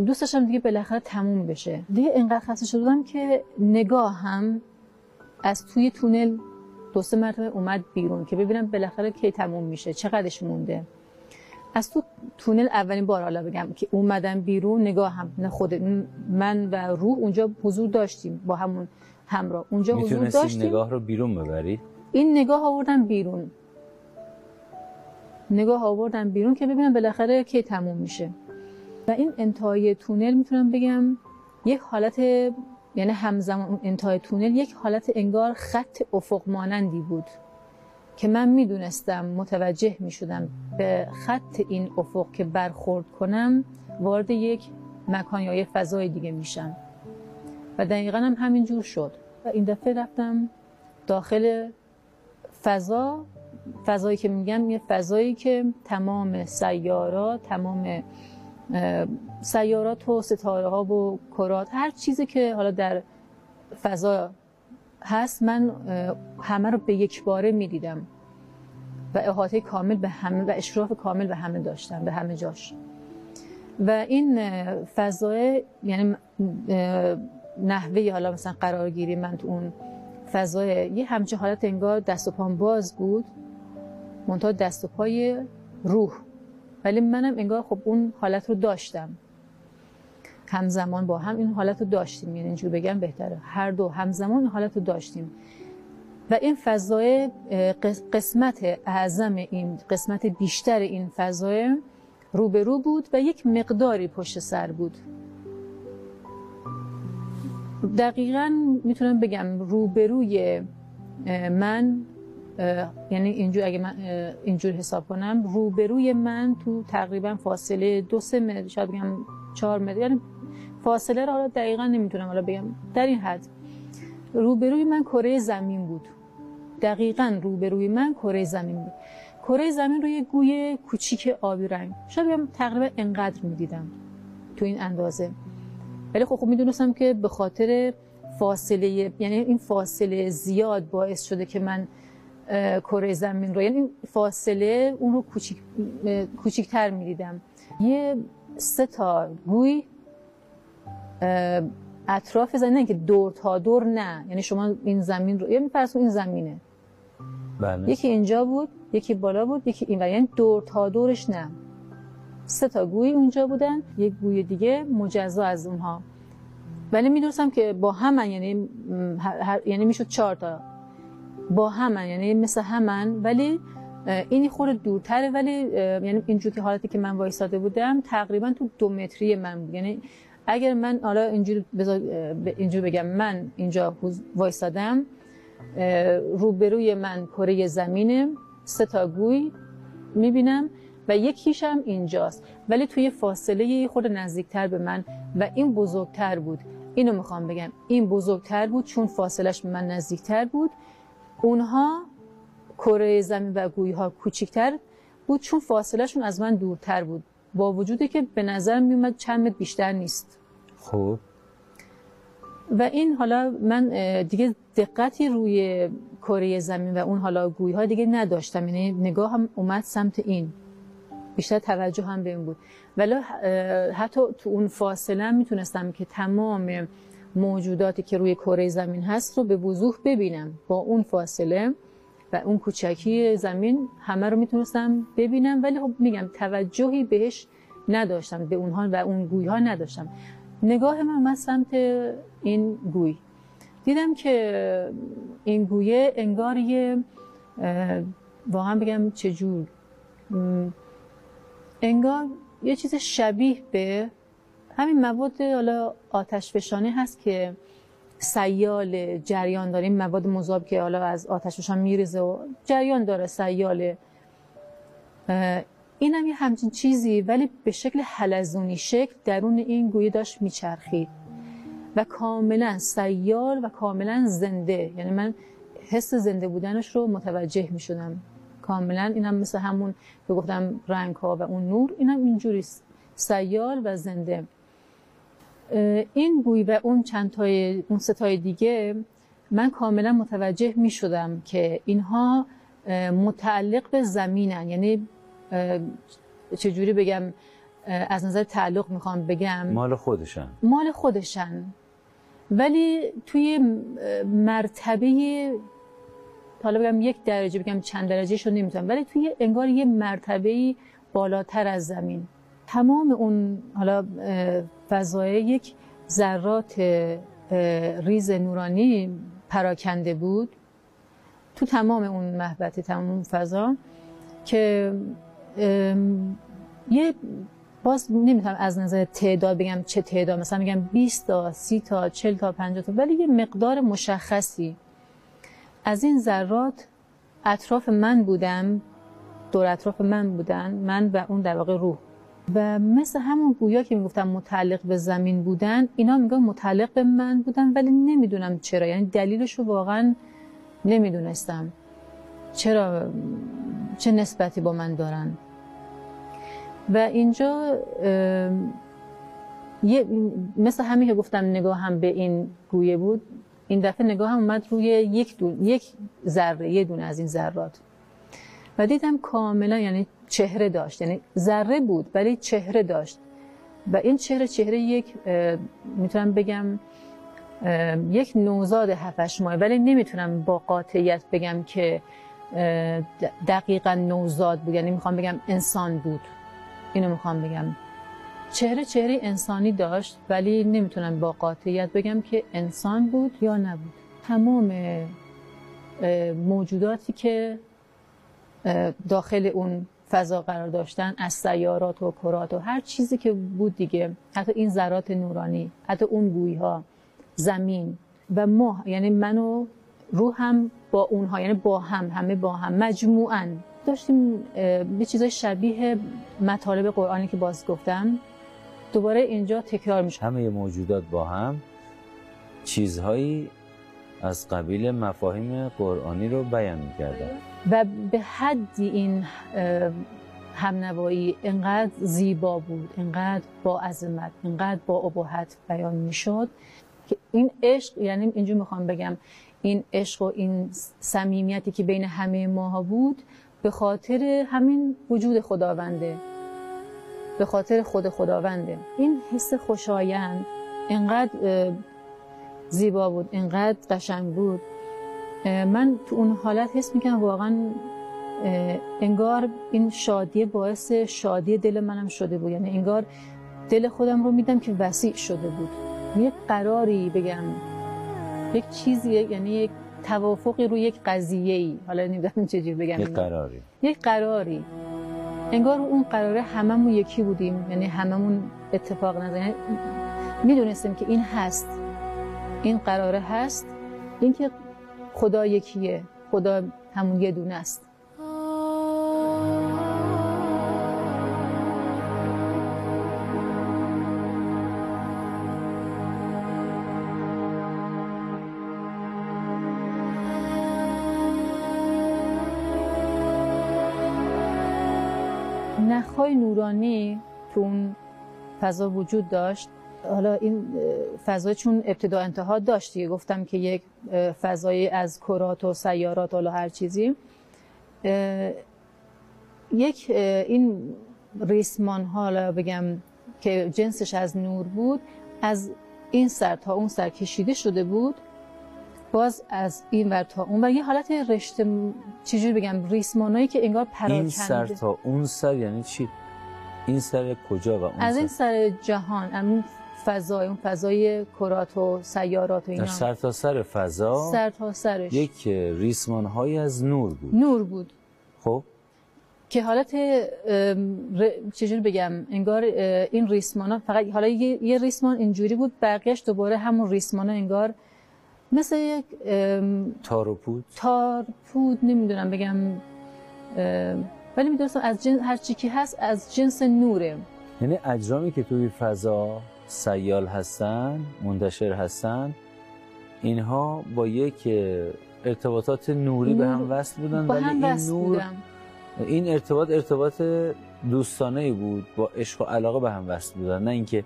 دوست دیگه بالاخره تموم بشه. دیگه انقدر خسته شده بودم که نگاه هم از توی تونل دو سه مرتبه اومد بیرون که ببینم بالاخره کی تموم میشه چقدرش مونده. از تو تونل اولین بار حالا بگم که اومدم بیرون نگاه هم نه خود من و روح اونجا حضور داشتیم با همون همراه. اونجا حضور داشتیم. نگاه رو بیرون ببری؟ این نگاه آوردم بیرون. نگاه آوردم بیرون که ببینم بالاخره کی تموم میشه. و این انتهای تونل می‌تونم بگم یک حالت یعنی همزمان انتهای تونل یک حالت انگار خط افق مانندی بود. که من می‌دونستم متوجه می‌شدم به خط این افق که برخورد کنم وارد یک مکان یا یک فضای دیگه میشم. و دقیقا هم همین جور شد. و این دفعه رفتم داخل فضا. فضایی که میگم یه فضایی که تمام سیارات تمام سیارات و ستاره ها و کرات هر چیزی که حالا در فضا هست من همه رو به یک باره می‌دیدم و احاطه کامل به همه و اشراف کامل به همه داشتم به همه جاش. و این فضای یعنی نحوه حالا مثلا قرارگیری من تو اون فضای یه همچه حالت انگار دست و پام باز بود منتها دست و پای روح. ولی منم انگار خب اون حالت رو داشتم. همزمان با هم این حالت رو داشتیم. یعنی اینجور بگم بهتره. هر دو همزمان این حالت رو داشتیم. و این فضای قسمت اعظم این قسمت بیشتر این فضای روبرو بود و یک مقداری پشت سر بود. دقیقا می‌تونم بگم روبروی من یعنی اینجور اگه من اینجور حساب کنم روبروی من تو تقریبا فاصله دو سه متر شاید بگم چهار متر یعنی فاصله را دقیقا نمی‌تونم حالا بگم. در این حد روبروی من کره زمین بود. دقیقا روبروی من کره زمین بود. کره زمین روی گوی کوچیک آبی رنگ. شاید بگم تقریبا انقدر می‌دیدم تو این اندازه. ولی خب, خب می‌دونستم که به خاطر فاصله یعنی این فاصله زیاد باعث شده که من کره زمین رو یعنی فاصله اون رو کوچیک کوچیکتر می‌دیدم. یه سه تا گوی اطراف زمین که دور تا دور نه. یعنی شما این زمین رو یعنی فرض این زمینه. بله. یکی اینجا بود یکی بالا بود یکی این و یعنی دور تا دورش نه. سه تا گوی اونجا بودن. یک گوی دیگه مجزا از اونها. ولی می‌دونستم که با همن یعنی یعنی می‌شد چهار تا. با همن یعنی مثل همن. ولی اینی خورده دورتره ولی یعنی اینجور که حالتی که من وایساده بودم تقریبا تو دو متری من بود. یعنی اگر من حالا اینجور, اینجور بگم من اینجا وایسادم روبروی من کره زمینه سه تا گوی می‌بینم و یکیش هم اینجاست. ولی توی فاصله خود نزدیکتر به من و این بزرگتر بود. اینو می‌خوام بگم. این بزرگتر بود چون فاصلش به من نزدیکتر بود. اونها کره زمین و گویی ها کوچیکتر بود چون فاصلهشون از من دورتر بود. با وجودی که به نظر میومد چند متر بیشتر نیست. خب. و این حالا من دیگه دقتی روی کره زمین و اون حالا گویی ها دیگه نداشتم. یعنی نگاه هم اومد سمت این. بیشتر توجه هم به این بود. ولی حتی تو اون فاصله می‌تونستم که تمام موجوداتی که روی کره زمین هست رو به وضوح ببینم. با اون فاصله و اون کوچکی زمین همه رو می‌تونستم ببینم ولی خب میگم توجهی بهش نداشتم به اونها و اون گوی ها نداشتم. نگاه من من سمت این گوی. دیدم که این گویه انگار یه واقعا بگم چجور انگار یه چیز شبیه به همین مواد حالا آتش فشانی هست که سیال جریان داریم مواد مذاب که حالا از آتش فشان میریزه و جریان داره سیال. این هم یه همچین چیزی ولی به شکل حلزونی شکل درون این گویه داشت میچرخید. و کاملا سیال و کاملا زنده. یعنی من حس زنده بودنش رو متوجه می شدم کاملا این هم مثل همون به گفتم رنگ ها و اون نور این هم اینجوری سیال و زنده. این گوی و اون چند تای اون ستای دیگه من کاملا متوجه می شدم که اینها متعلق به زمینن. یعنی چجوری بگم از نظر تعلق می‌خوام بگم. مال خودشن. مال خودشن. ولی توی مرتبه حالا بگم یک درجه بگم چند درجه شو نمی‌تونم ولی توی انگار یه مرتبه بالاتر از زمین. تمام اون حالا فضای یک ذرات ریز نورانی پراکنده بود تو تمام اون محبت تمام اون فضا که یه باز نمی‌تونم از نظر تعداد بگم چه تعداد مثلا میگم 20 تا 30 تا 40 تا 50 تا ولی یه مقدار مشخصی. از این ذرات اطراف من بودم دور اطراف من بودن من و اون در واقع روح. و مثل همون گویا که می‌گفتم متعلق به زمین بودن اینا میگن متعلق به من بودن ولی نمی‌دونم چرا. یعنی دلیلش رو واقعا نمی‌دونستم. چرا؟ چه نسبتی با من دارن؟ و اینجا یه مثل همین که گفتم نگاه هم به این گویه بود این دفعه نگاه هم اومد روی یک, دون، یک ذره یه دونه از این ذرات. و دیدم کاملا یعنی چهره داشت یعنی ذره بود ولی چهره داشت. و این چهره چهره یک می‌تونم بگم یک نوزاد هفتش ماه ولی نمی‌تونم با قاطعیت بگم که دقیقا نوزاد بود. یعنی می‌خوام بگم انسان بود. اینو می‌خوام بگم. چهره چهره انسانی داشت ولی نمی‌تونم با قاطعیت بگم که انسان بود یا نبود. تمام موجوداتی که داخل اون فضا قرار داشتن از سیارات و کرات و هر چیزی که بود دیگه. حتی این ذرات نورانی حتی اون گویی ها زمین و ما. یعنی من و روح هم با اونها یعنی با هم همه با هم. مجموعاً. داشتیم به چیزای شبیه مطالب قرآنی که باز گفتم. دوباره اینجا تکرار میشه. همه موجودات با هم. چیزهایی از قبیل مفاهیم قرآنی رو بیان می‌کردن. و به حدی این همنوایی انقدر زیبا بود انقدر با عظمت انقدر با ابهت بیان می‌شد که این عشق یعنی اینجا می‌خوام بگم این عشق و این صمیمیتی که بین همه ماها بود به خاطر همین وجود خداونده. به خاطر خود خداونده. این حس خوشایند انقدر زیبا بود انقدر قشنگ بود. من تو اون حالت حس می‌کنم واقعا انگار این شادی باعث شادی دل منم شده بود. یعنی انگار دل خودم رو میدم که وسیع شده بود. یک قراری بگم یک چیزی یعنی یک توافقی رو یک قضیه ای حالا نمی‌دونم چجوری بگم یک قراری. یک قراری. انگار اون قراره هممون یکی بودیم. یعنی هممون اتفاق نظر یعنی می‌دونستیم که این هست. این قراره هست. اینکه خدا یکیه خدا همون یه دونه است. نخهای نورانی تو اون فضا وجود داشت. حالا این فضا چون ابتدا انتها داشت دیگه. گفتم که یک فضای از کرات و سیارات حالا هر چیزی. یک این ریسمان حالا بگم که جنسش از نور بود از این سر تا اون سر کشیده شده بود باز از این ور تا اون و یه حالت رشته چجوری بگم ریسمانایی که انگار پراکنده. این سر تا اون سر یعنی چی؟ این سر کجا و اون از این سر؟ سر جهان فضای اون فضای کرات و سیارات و اینا. سر تا سر فضا سر تا سرش. یک ریسمان های از نور بود. نور بود. خب؟ که حالت چجوری بگم انگار این ریسمان ها فقط حالا یه, ریسمان اینجوری بود بقیهش دوباره همون ریسمان ها انگار مثل یک ام، تار و پود؟ تار پود نمی‌دونم بگم ولی می‌دونستم از جنس هر چی که هست از جنس نوره. یعنی اجرامی که توی فضا سیال هستن منتشر هستن اینها با یک ارتباطات نوری به هم. وصل بودن با ولی هم این نور بودم این ارتباط ارتباط دوستانه ای بود با عشق و علاقه به هم وصل بودن نه اینکه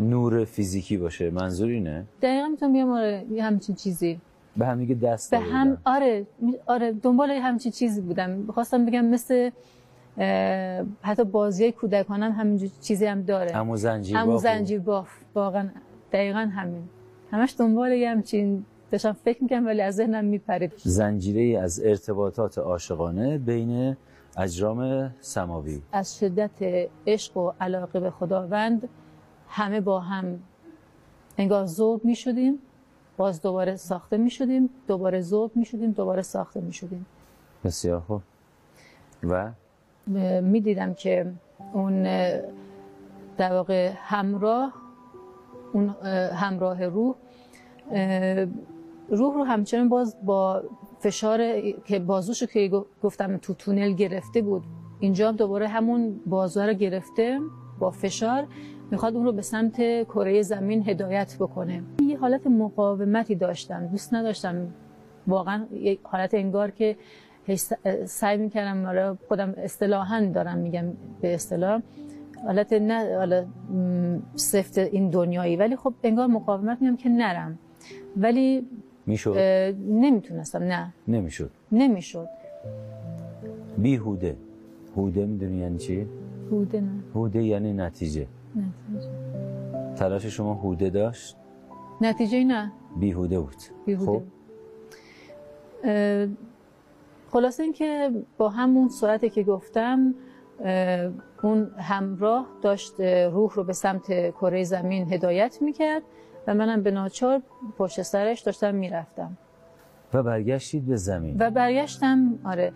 نور فیزیکی باشه. منظور اینه؟ دقیقا می‌تونم بگم آره همچین چیزی. به هم دیگه دست به هم. آره آره دنبال همچین چیزی بودم. خواستم بگم مثل حتی بازی کودکان هم همین چیزی هم داره. همون زنجیر باف زنجیر باف واقعا دقیقا همین. همش دنبال یه همچین داشتم فکر می‌کنم ولی از ذهنم میپرید زنجیره از ارتباطات عاشقانه بین اجرام سماوی. از شدت عشق و علاقه به خداوند همه با هم انگار ذوب می شدیم باز دوباره ساخته می شدیم دوباره ذوب می شدیم دوباره ساخته می شدیم بسیار خوب. و؟ می دیدم که اون در واقع همراه اون اه، همراه روح روح رو همچنان باز با فشار که بازوشو که گفتم تو تونل گرفته بود اینجا هم دوباره همون بازو رو گرفته با فشار می‌خواد اون رو به سمت کره زمین هدایت بکنه. یه حالت مقاومتی داشتم دوست نداشتم واقعا یک حالت انگار که سعی می‌کردم حالا خودم اصطلاحا دارم میگم به اصطلاح. حالت نه حالا سفت این دنیایی. ولی خب انگار مقاومت میگم که نرم. ولی می‌شد؟ نمی‌تونستم نه. نمی‌شد. نمی‌شد. بیهوده. هوده می‌دونی یعنی چی؟ بوده نه. هوده یعنی نتیجه. نتیجه. تلاش شما هوده داشت؟ نتیجه نه. بیهوده بود. بیهوده. خب؟ خلاصه اینکه با همون سرعتی که گفتم اون همراه داشت روح رو به سمت کره زمین هدایت می‌کرد و منم به ناچار پشت سرش داشتم می‌رفتم. و برگشتید به زمین. و برگشتم آره.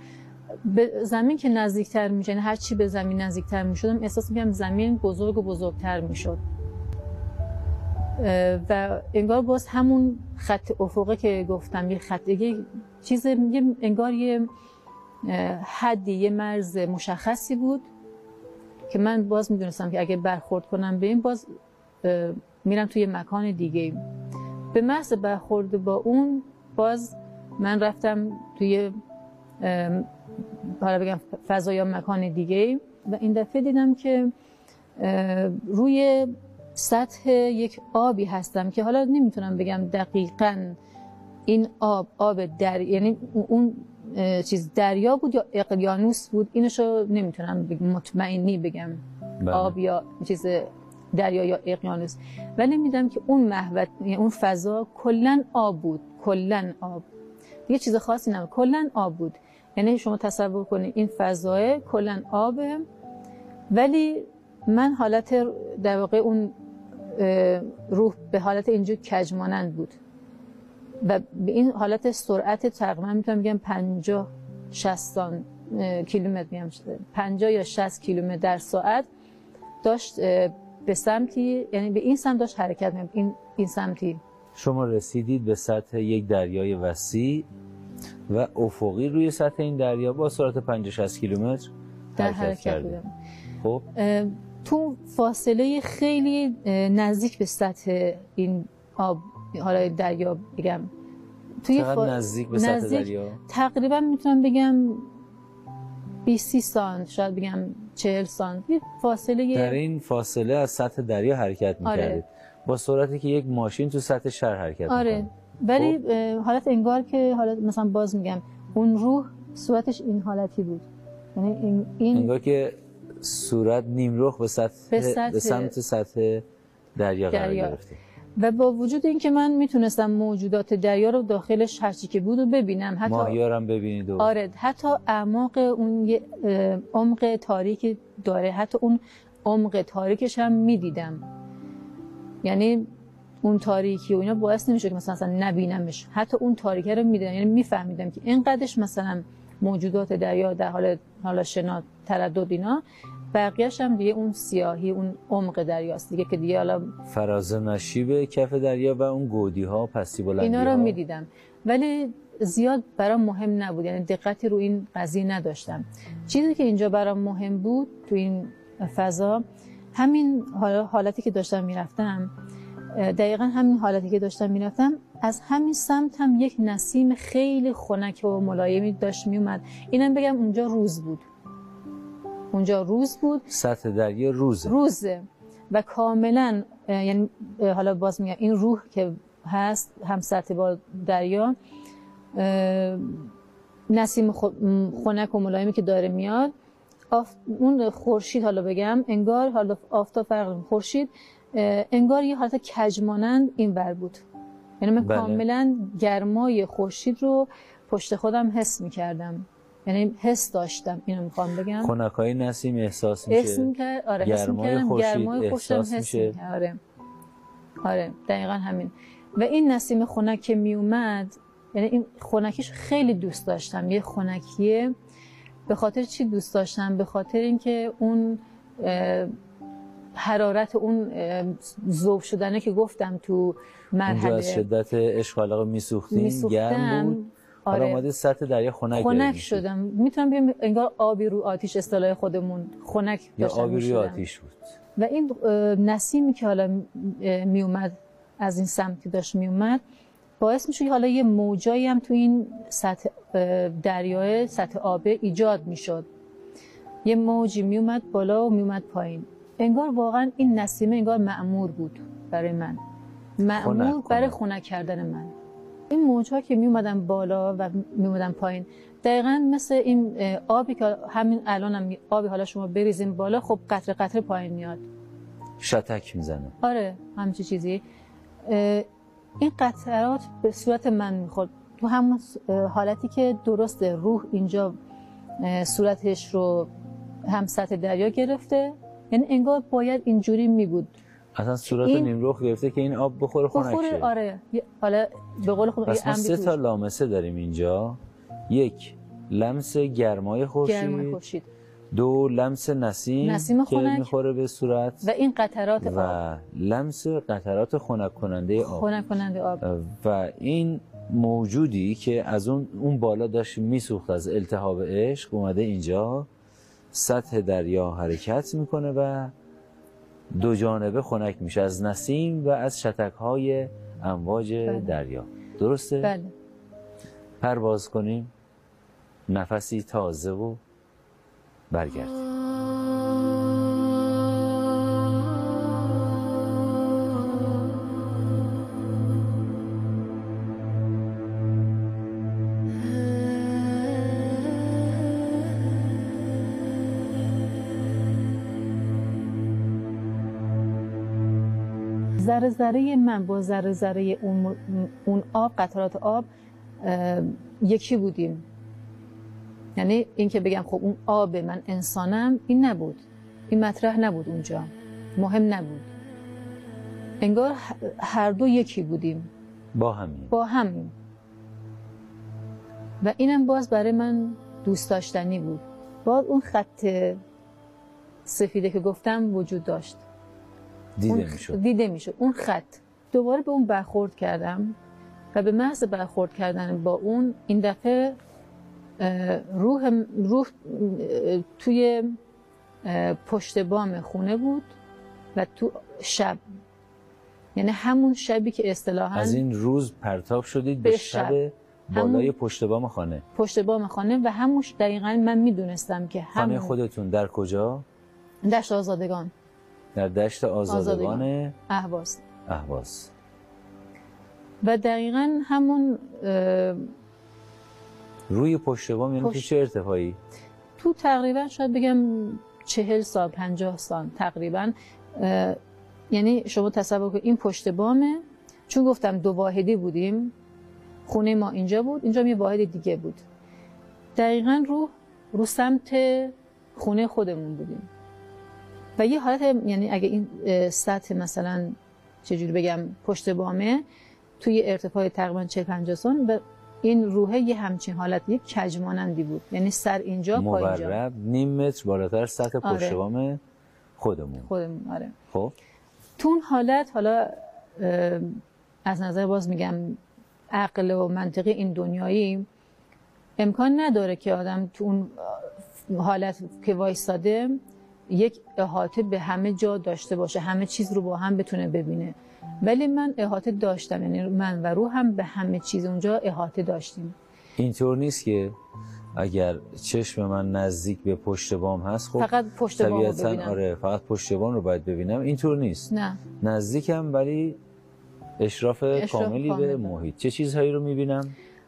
به زمین که نزدیکتر میشه یعنی هر چی به زمین نزدیکتر می‌شدم احساس می‌کنم زمین بزرگ و بزرگتر می‌شد. و انگار باز همون خط افقه که گفتم یه خط یه چیز یه انگار یه حدی یه مرز مشخصی بود که من باز می‌دونستم که اگه برخورد کنم به این باز میرم توی مکان دیگه. به محض برخورد با اون باز من رفتم توی حالا بگم فضا یا مکان دیگه. و این دفعه دیدم که روی سطح یک آبی هستم که حالا نمی‌تونم بگم دقیقا این آب آب در یعنی اون چیز دریا بود یا اقیانوس بود؟ اینشو نمی‌تونم بگم مطمئنی بگم. بله. آب یا چیز دریا یا اقیانوس. ولی میدم که اون محوط یعنی اون فضا کلا آب بود کلا آب. یه چیز خاصی نبود کلا آب بود. یعنی شما تصور کنید این فضای کلا آبه. ولی من حالت در واقع اون روح به حالت اینجور کجمانند بود. و به این حالت سرعت تقریبا می‌تونم بگم 50 60 کیلومتر میگم 50 یا 60 کیلومتر در ساعت داشت به سمتی یعنی به این سمت داشت حرکت می‌کرد. این این سمتی. شما رسیدید به سطح یک دریای وسیع و افقی روی سطح این دریا با سرعت 50 60 کیلومتر در حرکت حرکت کردید. خب؟ تو فاصله خیلی نزدیک به سطح این آب حالا دریا بگم. توی چقدر فا- نزدیک به سطح دریا؟ تقریبا می‌تونم بگم 20 سانت شاید بگم 40 سانت فاصله در این فاصله از سطح دریا حرکت آره. می‌کردید. با سرعتی که یک ماشین تو سطح شهر حرکت آره. می‌کنه. ولی اه، حالت انگار که حالت مثلا باز میگم اون روح صورتش این حالتی بود. یعنی این, این انگار که صورت نیمرخ به سطح به به, سطح- سمت سطح دریا قرار. گرفته و با وجود اینکه من می‌تونستم موجودات دریا رو داخلش هرچی که بود رو ببینم حتی ماهیارم ببینید و آره حتی اعماق اون عمق تاریکی داره. حتی اون عمق تاریکش هم می‌دیدم. یعنی اون تاریکی و اینا باعث نمیشه که مثلا اصلا نبینمش. حتی اون تاریکه رو می‌دیدم. یعنی میفهمیدم که اینقدرش مثلا موجودات دریا در حال حالا شنا تردد اینا بقیهش هم دیگه اون سیاهی اون عمق دریاست دیگه که دیگه حالا فراز نشیب کف دریا و اون گودی ها پستی بلندی اینا رو می‌دیدم. ولی زیاد برام مهم نبود. یعنی دقتی رو این قضیه نداشتم. چیزی که اینجا برام مهم بود تو این فضا همین حالا- حالتی که داشتم می‌رفتم دقیقا همین حالتی که داشتم می‌رفتم از همین سمت هم یک نسیم خیلی خنک و ملایمی داشت میومد اینم بگم اونجا روز بود. اونجا روز بود سطح دریا روزه روزه و کاملا یعنی حالا باز میگم این روح که هست هم سطح با دریا نسیم خنک و ملایمی که داره میاد. اون خورشید حالا بگم انگار حالا آفتاب فرق. خورشید انگار یه حالت کجمانند این ور بود یعنی من بله. کاملا گرمای خورشید رو پشت خودم حس می‌کردم یعنی حس داشتم اینو می‌خوام بگم. خنک های نسیم احساس میشه حس آره حس گرمای می‌کردم خورشید گرمای خوشم احساس حس میشه. آره. آره دقیقا همین. و این نسیم خنک که میومد یعنی این خنکیش خیلی دوست داشتم. یه خنکیه. به خاطر چی دوست داشتم؟ به خاطر اینکه اون حرارت اون ذوب شدنه که گفتم تو از مرحله شدت علاقه میسوختین گرم میسوختم. بود حالا آره. اومده سطح دریا خنک خنک. شدم. می‌تونم بگم انگار آبی رو آتیش اصطلاح خودمون خنک یا آبی روی می‌شدم. آتیش بود. و این نسیمی که حالا می اومد از این سمتی داشت می اومد باعث میشه که حالا یه موجایی هم تو این سطح دریای سطح آبه ایجاد می‌شد. یه موجی می اومد بالا و می اومد پایین. انگار واقعا این نسیمه انگار معمور بود برای من. معمور برای. خنک کردن من. این موجها که می اومدن بالا و می اومدن پایین دقیقا مثل این آبی که همین الان هم آبی حالا شما بریزین بالا خب قطره قطره پایین میاد. شتک می‌زنه. آره همچی چیزی. این قطرات به صورت من می‌خورد. تو همون حالتی که درسته روح اینجا صورتش رو هم سطح دریا گرفته یعنی انگار باید اینجوری می بود اصلا صورت این- نیمرخ گرفته که این آب بخوره خنک بخوره آره. حالا به قول خود پس ما سه تا. لامسه داریم اینجا. یک لمس گرمای گرمای خورشید. دو لمس نسیم, نسیم که. می‌خوره به صورت. و این قطرات آب. و لمس قطرات خنک کننده آب. خنک کننده آب. و این موجودی که از اون اون بالا داشت میسوخت از التهاب عشق اومده اینجا. سطح دریا حرکت می‌کنه و دو جانبه خنک میشه از نسیم و از شتک های امواج بله. دریا درسته؟ بله پرواز کنیم نفسی تازه و برگردیم ذره ذره من با ذره ذره اون, اون آب قطرات آب یکی بودیم. یعنی این که بگم خب اون آب من انسانم این نبود. این مطرح نبود اونجا. مهم نبود. انگار هر دو یکی بودیم. با همین. با همین. و اینم باز برای من دوست داشتنی بود. باز اون خط سفیده که گفتم وجود داشت. دیده می‌شد. دیده می‌شد. اون خط. دوباره به اون برخورد کردم و به محض برخورد کردن با اون این دفعه روح روح توی پشت بام خونه بود و تو شب. یعنی همون شبی که اصطلاحا از این روز پرتاب شدید به شب شب. بالای همون- پشت بام خانه. پشت بام خانه و همونش دقیقا من می‌دونستم که خانه همون خودتون در کجا؟ دشت آزادگان در دشت آزادگان اهواز. اهواز. و دقیقا همون روی پشت بام یعنی پشت- چه ارتفاعی؟ تو تقریبا شاید بگم چهل سال پنجاه سال تقریبا. یعنی شما تصور کنید این پشت بامه. چون گفتم دو واحدی بودیم. خونه ما اینجا بود اینجا یه واحد دیگه بود. دقیقا رو رو سمت خونه خودمون بودیم. و یه حالت یعنی اگه این سطح مثلا چجوری بگم پشت بامه توی ارتفاع تقریبا 40 50 سال و این روحه یه همچین حالت یک کج مانندی بود. یعنی سر اینجا پا اینجا. مورب نیم متر بالاتر سطح پشت آره. بام خودمون. خودمون آره. خب؟ تو اون حالت حالا از نظر باز میگم عقل و منطقی این دنیایی امکان نداره که آدم تو اون حالت که وایستاده یک احاطه به همه جا داشته باشه همه چیز رو با هم بتونه ببینه. ولی من احاطه داشتم یعنی من و روحم به همه چیز اونجا احاطه داشتیم. اینطور نیست که اگر چشم من نزدیک به پشت بام هست خب فقط پشت بام رو ببینم. آره فقط پشت بام رو باید ببینم. اینطور نیست. نه. نزدیکم ولی اشراف, اشراف کاملی کامل. به. محیط. چه چیزهایی رو می‌بینم؟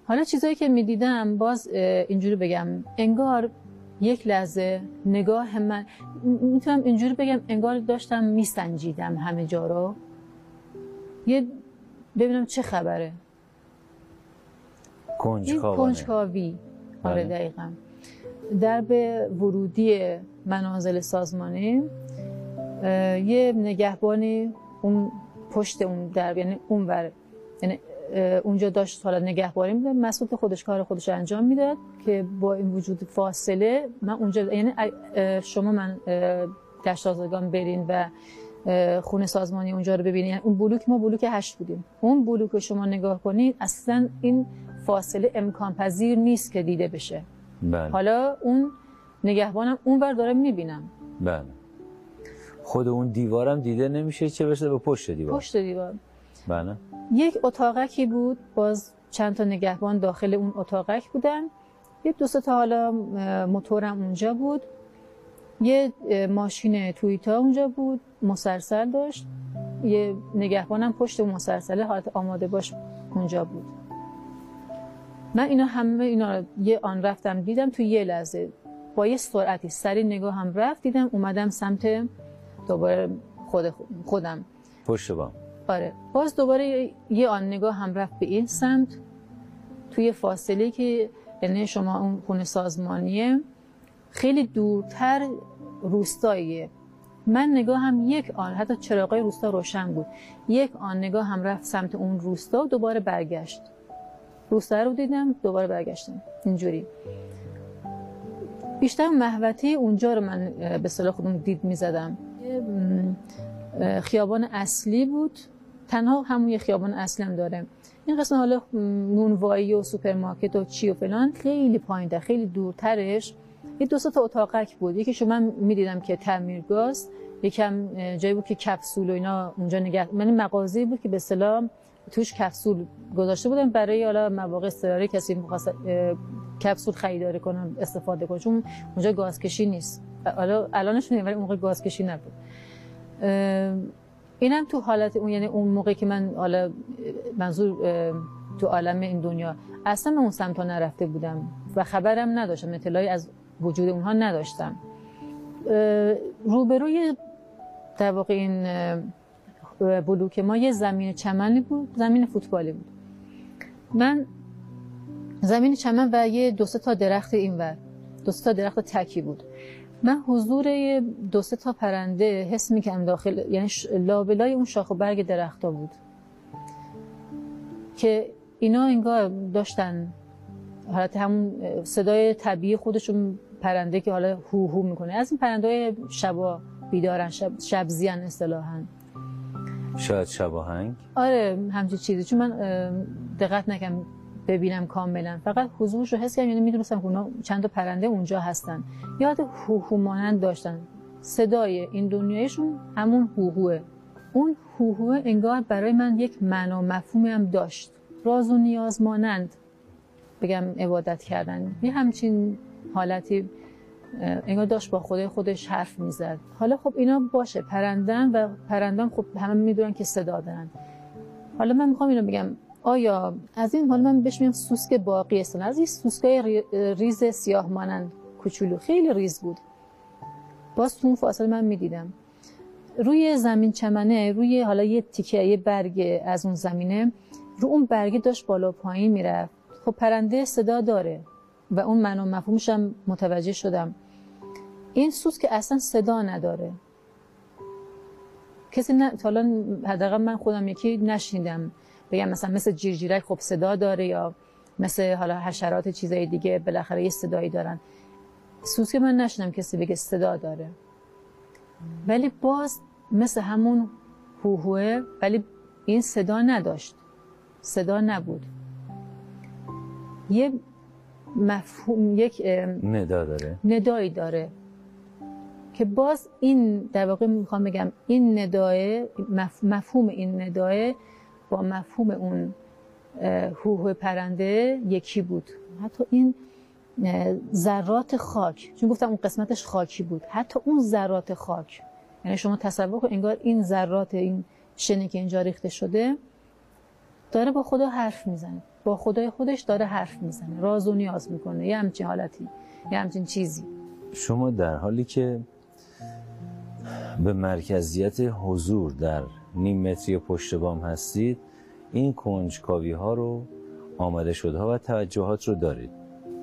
حالا چیزایی که می‌دیدم باز اینجوری بگم انگار یک لحظه نگاه من می‌تونم اینجوری بگم انگار داشتم میسنجیدم همه جا رو. یه ببینم چه خبره. کنجکاوی آره بله. دقیقا. در به ورودی منازل سازمانی یه نگهبانی اون پشت اون در یعنی اون ور یعنی اونجا داشت حالا نگهبانی می‌داد. مسئول خودش کار خودش انجام می‌داد که با این وجود فاصله من اونجا یعنی شما من اه، دشت آزادگان برین و خونه سازمانی اونجا رو ببینید یعنی اون بلوک ما بلوک هشت بودیم. اون بلوک رو شما نگاه کنید اصلا این فاصله امکان پذیر نیست که دیده بشه. بله. حالا اون نگهبانم اون بر داره می‌بینم. بله. خود اون دیوارم دیده نمیشه چه برسه به پشت دیوار؟ پشت دیوار. بله. یک اتاقکی بود باز چند تا نگهبان داخل اون اتاقک بودن. یه دو تا حالا موتورم اونجا بود. یه ماشین تویتا اونجا بود مسلسل داشت. یه نگهبانم پشت اون مسلسله حالت آماده باش اونجا بود. من اینا همه اینا یه آن رفتم دیدم تو یه لحظه. با یه سرعتی سری نگاه هم رفت دیدم اومدم سمت دوباره خود خودم. پشت بام. آره. باز دوباره یه آن نگاه هم رفت به این سمت توی فاصله که یعنی شما اون خونه سازمانیه. خیلی دورتر روستاییه. من نگاه هم یک آن حتی چراغای روستا روشن بود. یک آن نگاهم رفت سمت اون روستا و دوباره برگشت. روستا رو دیدم دوباره برگشتم. اینجوری. بیشتر محوطه اونجا رو من به اصطلاح خودم دید می‌زدم. خیابان اصلی بود. تنها همون یه خیابان اصلی هم داره. این قسم حالا نونوایی و سوپرمارکت و چی و فلان خیلی پایین خیلی دورترش. یه دو تا اتاقک بود. یکی شما می‌دیدم که تعمیرگاست یکم جایی بود که کپسول و اینا اونجا نگه من مغازه بود که به اصطلاح توش کپسول گذاشته بودم برای حالا مواقع اضطراری کسی می‌خواست کپسول خریداری کنه استفاده کنه. چون اونجا گازکشی نیست. حالا الانش ولی اون موقع گازکشی نبود. اینم تو حالت اون یعنی اون موقع که من حالا منظور تو عالم این دنیا اصلا من اون سمت نرفته بودم و خبرم نداشتم اطلاعی از وجود اونها نداشتم. روبروی در واقع این بلوک ما یه زمین چمنی بود زمین فوتبالی بود. من زمین چمن و یه دو تا درخت اینور دو تا درخت تکی بود. من حضور دو تا پرنده حس می‌کنم داخل یعنی لابلای اون شاخ و برگ درختا بود. که اینا انگار داشتن حالت همون صدای طبیعی خودشون پرنده که حالا هو هو می‌کنه. از این پرنده های شبا بیدارن شب شبزیان اصطلاحا. شاید شباهنگ. آره همچین چیزی. چون من دقت نکم ببینم کاملا. فقط حضورش رو حس کردم یعنی می‌دونستم که چند تا پرنده اونجا هستن. یاد هوهو مانند داشتن. صدای این دنیایشون همون هوهوه. اون هوهوه انگار برای من یک معنا مفهومی هم داشت. راز و نیاز مانند بگم عبادت کردن. یه همچین حالتی انگار داشت با خودش خودش حرف می‌زد. حالا خب اینا باشه پرندن و پرندان خب همه می‌دونن که صدا دارن. حالا من می‌خوام اینو بگم. آیا از این حالا من بهش میگم سوسک باقی است. از این سوسکای ریز سیاه مانند کوچولو خیلی ریز بود. باز تو اون فاصله من می‌دیدم. روی زمین چمنه روی حالا یه تیکه یه برگ از اون زمینه رو اون برگه داشت بالا پایین می‌رفت. خب پرنده صدا داره و اون منو مفهومش هم متوجه شدم. این سوس که اصلا صدا نداره. کسی نه حالا حداقل من خودم یکی نشیدم بگم مثلا مثل جیرجیرک خب صدا داره یا مثل حالا حشرات چیزای دیگه بالاخره یه صدایی دارن. سوس که من نشیدم کسی بگه صدا داره. ولی باز مثل همون هوهوه ولی این صدا نداشت. صدا نبود. یه مفهوم یک ندا داره. ندایی داره. که باز این در واقع می‌خوام بگم این نداه مفهوم این نداه با مفهوم اون هوه پرنده یکی بود. حتی این ذرات خاک چون گفتم اون قسمتش خاکی بود. حتی اون ذرات خاک یعنی شما تصور کن انگار این ذرات این شنی که اینجا ریخته شده داره با خدا حرف می‌زنه. با خدای خودش داره حرف می‌زنه. راز و نیاز می‌کنه. یه همچین حالتی یه همچین چیزی. شما در حالی که به مرکزیت حضور در نیم متری پشت بام هستید این کنجکاوی ها رو آمده شده ها و توجهات رو دارید.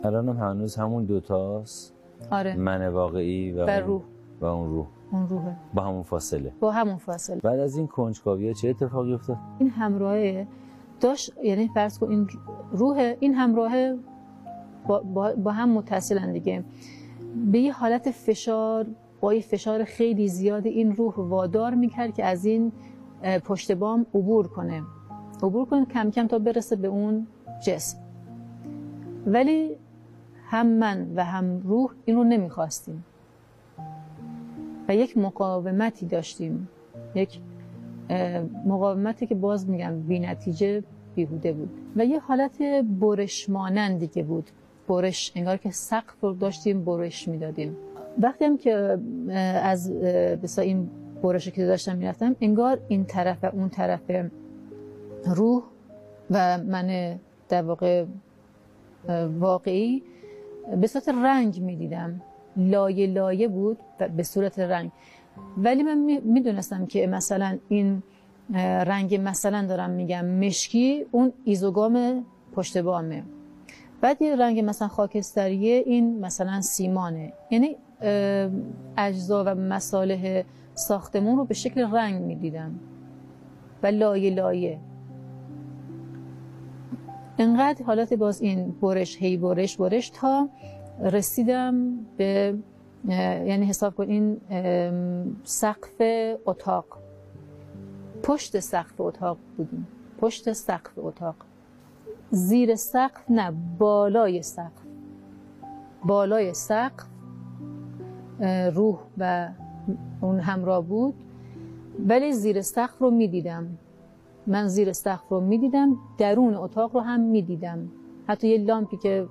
الان هم هنوز همون دوتاست آره. من واقعی و, و اون روح. و اون روح. اون روحه. با همون فاصله. با همون فاصله. بعد از این کنجکاوی ها چه اتفاقی افتاد؟ این همراهه. داشت یعنی فرض کن این روح این همراهه با, با, با هم متصلن دیگه. به یه حالت فشار یه فشار خیلی زیاد این روح وادار می‌کرد که از این پشت بام عبور کنه. عبور کنه کم کم تا برسه به اون جسم. ولی هم من و هم روح این رو نمی‌خواستیم. و یک مقاومتی داشتیم. یک مقاومتی که باز میگم بی نتیجه بیهوده بود. و یه حالت برش مانندی که بود. برش انگار که سقف رو داشتیم برش می‌دادیم. وقتی هم که از بسا این برش که داشتم می‌رفتم انگار این طرف و اون طرف روح و من در واقع واقعی به صورت رنگ می‌دیدم. لایه لایه بود به صورت رنگ ولی من می‌دونستم که مثلا این رنگ مثلا دارم میگم مشکی اون ایزوگام پشت بامه. بعد یه رنگ مثلا خاکستریه این مثلا سیمانه. یعنی اجزا و مصالح ساختمون رو به شکل رنگ می‌دیدم. و لایه لایه. انقدر حالت باز این برش هی برش برش تا رسیدم به یعنی حساب کن این سقف اتاق. پشت سقف اتاق بودیم. پشت سقف اتاق. زیر سقف نه بالای سقف. بالای سقف روح و اون همراه بود ولی زیر سقف رو می‌دیدم. من زیر سقف رو می‌دیدم درون اتاق رو هم می‌دیدم. حتی یه لامپی که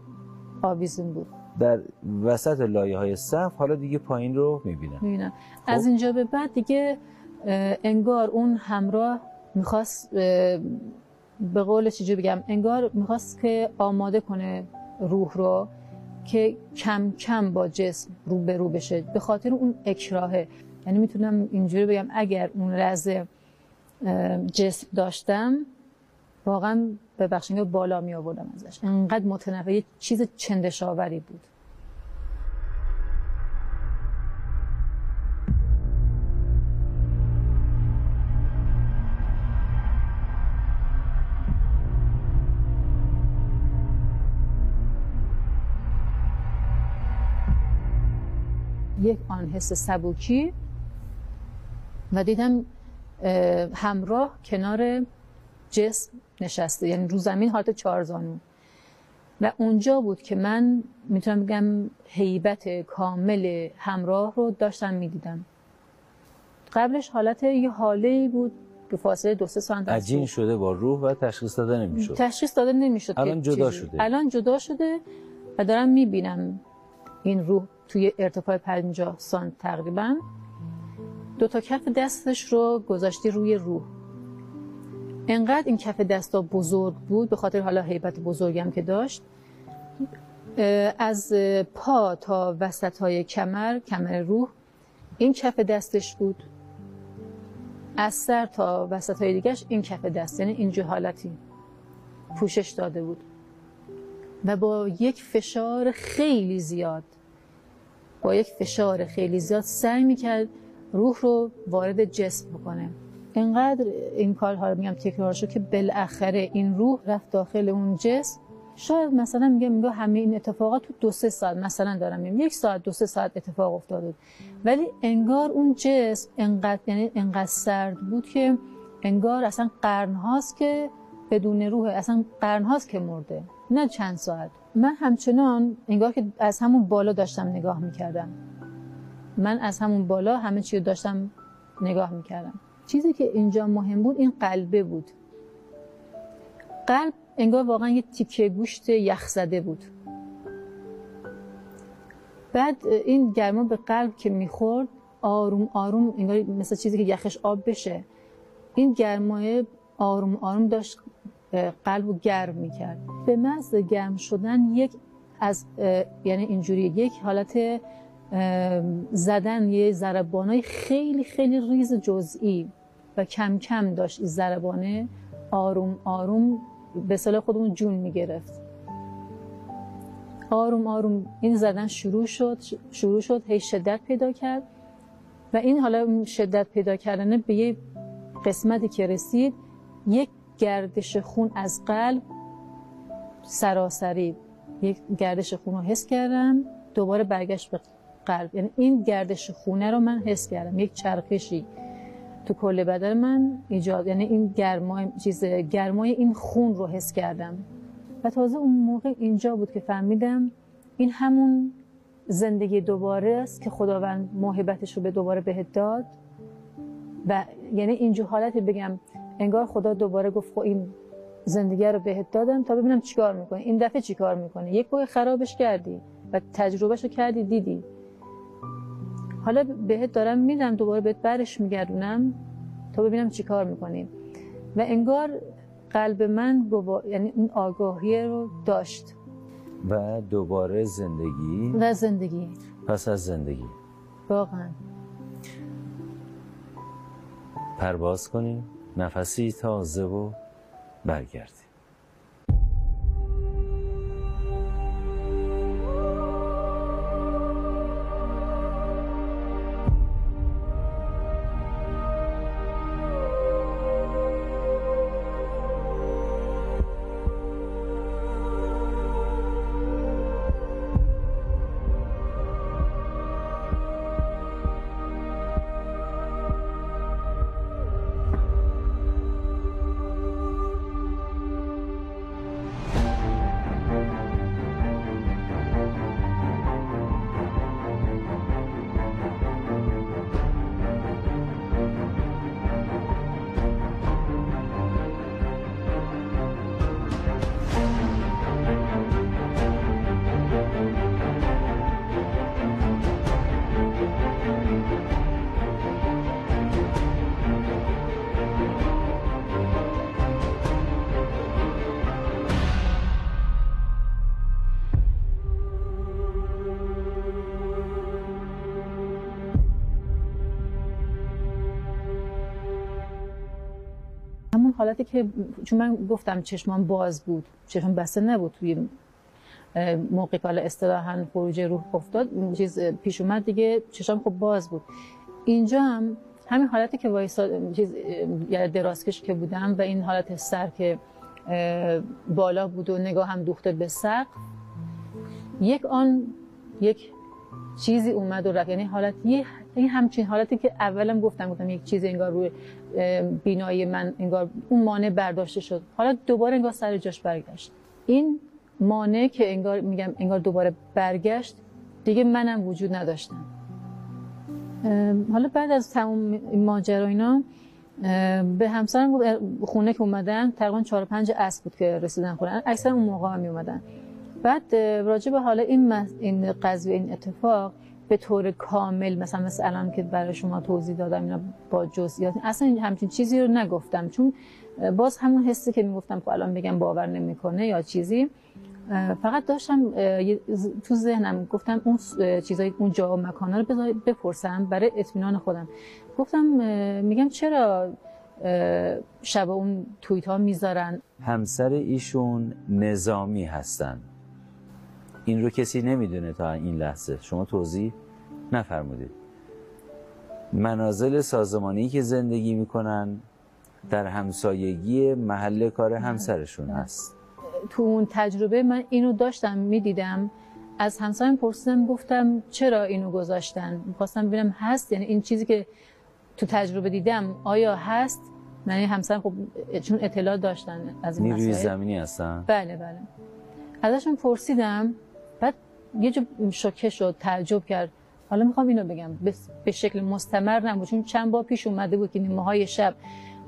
آویزون بود. در وسط لایه های سقف حالا دیگه پایین رو می‌بینم. می‌بینم. از خب. اینجا به بعد دیگه انگار اون همراه می‌خواست به قول چجور بگم انگار می‌خواست که آماده کنه روح رو. که کم کم با جسم رو به رو بشه. به خاطر اون اکراهه. یعنی می‌تونم اینجوری بگم اگر اون لحظه جسم داشتم واقعا به بخش بالا می آوردم ازش. انقدر متنفع چیز چندشاوری بود. یک آن حس سبوکی و دیدم همراه کنار جسم نشسته یعنی رو زمین حالت چهارزانو. و اونجا بود که من می‌تونم بگم حیبت کامل همراه رو داشتم می‌دیدم. قبلش حالت یه حاله بود که فاصله دو سه سانت عجین شده با روح و تشخیص داده نمی‌شد. تشخیص داده نمی‌شد الان جدا شده. الان جدا شده و دارم می‌بینم این روح توی ارتفاع 50 سانت تقریبا دو تا کف دستش رو گذاشتی روی روح. انقدر این کف دستا بزرگ بود به خاطر حالا حیبت بزرگم که داشت از پا تا وسط های کمر کمر روح این کف دستش بود. از سر تا وسط های دیگهش این کف دست یعنی اینجور حالتی پوشش داده بود. و با یک فشار خیلی زیاد با یک فشار خیلی زیاد سعی می‌کرد روح رو وارد جسم بکنه. اینقدر این کارها رو میگم تکرار شد که بالاخره این روح رفت داخل اون جسم. شاید مثلا میگم میگه همه این اتفاقات تو دو سه ساعت مثلا دارم میگم. یک ساعت دو سه ساعت اتفاق افتاده. ولی انگار اون جسم انقدر یعنی انقدر سرد بود که انگار اصلا قرن هاست که بدون روح اصلا قرن هاست که مرده. نه چند ساعت. من همچنان انگار که از همون بالا داشتم نگاه می‌کردم. من از همون بالا همه چی رو داشتم نگاه می‌کردم. چیزی که اینجا مهم بود این قلبه بود. قلب انگار واقعا یه تیکه گوشت یخ زده بود. بعد این گرما به قلب که می‌خورد آروم آروم انگار مثل چیزی که یخش آب بشه. این گرمای آروم آروم داشت قلب رو گرم می‌کرد. به محض گرم شدن یک از یعنی اینجوری یک حالت زدن یه ضربانای خیلی خیلی ریز جزئی و کم کم داشت این ضربانه. آروم آروم به صلاح خودمون جون می‌گرفت. آروم آروم این زدن شروع شد شروع شد هی شدت پیدا کرد و این حالا شدت پیدا کردن به یه قسمتی که رسید یک گردش خون از قلب سراسری. یک گردش خون رو حس کردم دوباره برگشت به قلب. یعنی این گردش خونه رو من حس کردم. یک چرخشی تو کل بدن من ایجاد یعنی این گرمای چیز گرمای این خون رو حس کردم. و تازه اون موقع اینجا بود که فهمیدم این همون زندگی دوباره است که خداوند محبتش رو به دوباره بهت داد. و یعنی اینجور حالتی بگم انگار خدا دوباره گفت خب این زندگی رو بهت دادم تا ببینم چیکار می‌کنه این دفعه چیکار می‌کنه یک بار خرابش کردی و تجربهش رو کردی دیدی. حالا بهت دارم میدم دوباره بهت برش میگردونم تا ببینم چیکار می‌کنیم و انگار قلب من یعنی این آگاهی رو داشت. و دوباره زندگی؟ و زندگی. پس از زندگی. واقعا. پرواز کنیم. نفسی تازه و برگردیم حالتی که چون من گفتم چشمان باز بود چشمان بسته نبود توی موقعی که اصطلاحا خروج روح افتاد چیز پیش اومد دیگه چشام خب باز بود. اینجا هم همین حالتی که وایسا چیز یعنی درازکش که بودم و این حالت سر که بالا بود و نگاه هم دوخته به سقف یک آن یک چیزی اومد و رفت. یعنی حالت یه این همچین حالتی که اولم گفتم گفتم یک چیزی انگار روی بینایی من انگار اون مانع برداشته شد. حالا دوباره انگار سر جاش برگشت. این مانع که انگار میگم انگار دوباره برگشت دیگه منم وجود نداشتم. حالا بعد از تمام ماجرا اینا به همسرم خونه که اومدن تقریبا 4 5 اسب بود که رسیدن خونه. اکثر اون موقع هم می اومدن بعد راجع به حالا این این قضیه این اتفاق به طور کامل مثلا مثل الان که برای شما توضیح دادم اینا با جزئیات اصلا همچین چیزی رو نگفتم. چون باز همون حسی که می‌گفتم که الان بگم باور نمی‌کنه یا چیزی فقط داشتم تو ذهنم گفتم اون چیزای اون جا و مکانا رو بپرسم برای اطمینان خودم. گفتم میگم چرا شب اون توییت ها می‌ذارن؟ همسر ایشون نظامی هستن. این رو کسی نمی‌دونه تا این لحظه. شما توضیح نفرمودید. منازل سازمانی که زندگی می‌کنن در همسایگی محل کار همسرشون هست. تو اون تجربه من اینو داشتم می‌دیدم. از همسایم پرسیدم گفتم چرا اینو گذاشتن؟ می‌خواستم ببینم هست یعنی این چیزی که تو تجربه دیدم آیا هست؟ یعنی همسایم خب چون اطلاع داشتن از این نیروی زمینی هستن؟ بله بله. ازشون پرسیدم. بعد یه جو شوکه شد تعجب کرد. حالا می‌خوام اینو بگم به شکل مستمر نبود چون چند بار پیش اومده بود که نیمه های شب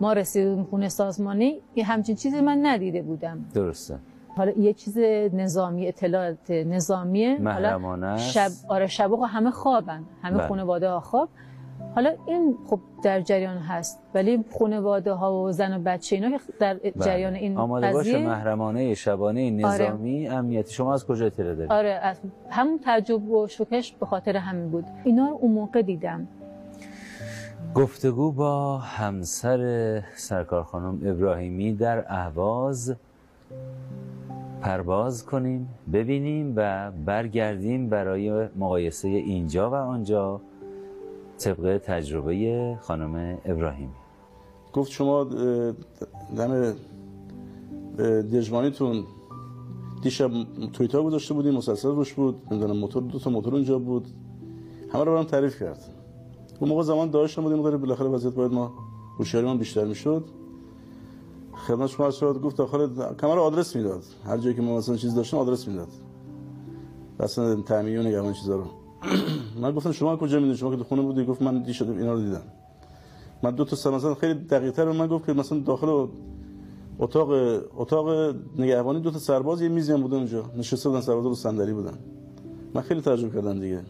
ما رسیدیم خونه سازمانی یه همچین چیزی من ندیده بودم. درسته. حالا یه چیز نظامی اطلاعات نظامیه. محرمانه شب آره شب همه خوابن همه بله. خانواده ها خواب. حالا این خب در جریان هست ولی خانواده ها و زن و بچه اینا در جریان این آماده باشه محرمانه شبانه نظامی امنیتی شما از کجا اطلاع دارید؟ آره از همون تعجب و شوکش به خاطر همین بود. اینا رو اون موقع دیدم. گفتگو با همسر سرکار خانم ابراهیمی در اهواز. پرواز کنیم ببینیم و برگردیم برای مقایسه اینجا و آنجا. طبق تجربه خانم ابراهیمی. گفت شما دم دژمانیتون دیشب تویتا گذاشته بودیم مسلسل روش بود نمی‌دونم موتور دو تا موتور اونجا بود. همه رو برام تعریف کرد. اون موقع زمان داشتم بودیم مقدار بالاخره وضعیت باید ما هوشیاریمون بیشتر می‌شد. خدمت شما از گفت داخل کمر آدرس می‌داد. هر جایی که ما مثلا چیز داشتیم آدرس می‌داد. اصلا تعمیه و نگهبان چیزا رو. (clears throat) من گفتم شما کجا می‌دونید شما که تو خونه بودی گفت من دیشب اینا رو دیدم. من دو تا مثلا خیلی دقیق تر من گفت که مثلا داخل اتاق اتاق نگهبانی دو تا سرباز یه میزی هم بوده اونجا. نشسته بودن سربازا رو صندلی بودن. من خیلی تعجب کردم دیگه.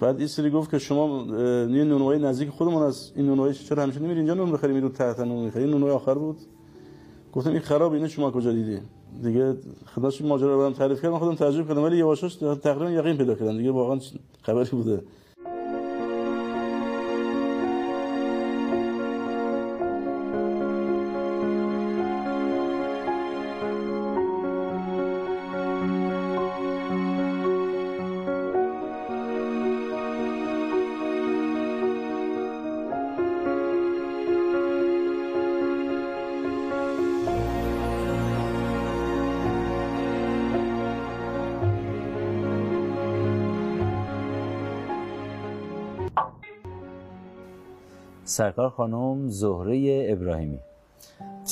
بعد این سری گفت که شما یه نزدیک خودمون از این نونوای چرا همیشه نمیری اینجا؟ نون بخری میرو تحت نون می‌خری. این نونوای آخر بود. گفتم این خراب اینه شما کجا دیدی؟ دیگه خداش ماجرا رو برام تعریف کردم خودم تعجب کردم ولی یواشاش تقریبا یقین پیدا کردم دیگه واقعا خبری بوده. سرکار خانم زهره ابراهیمی.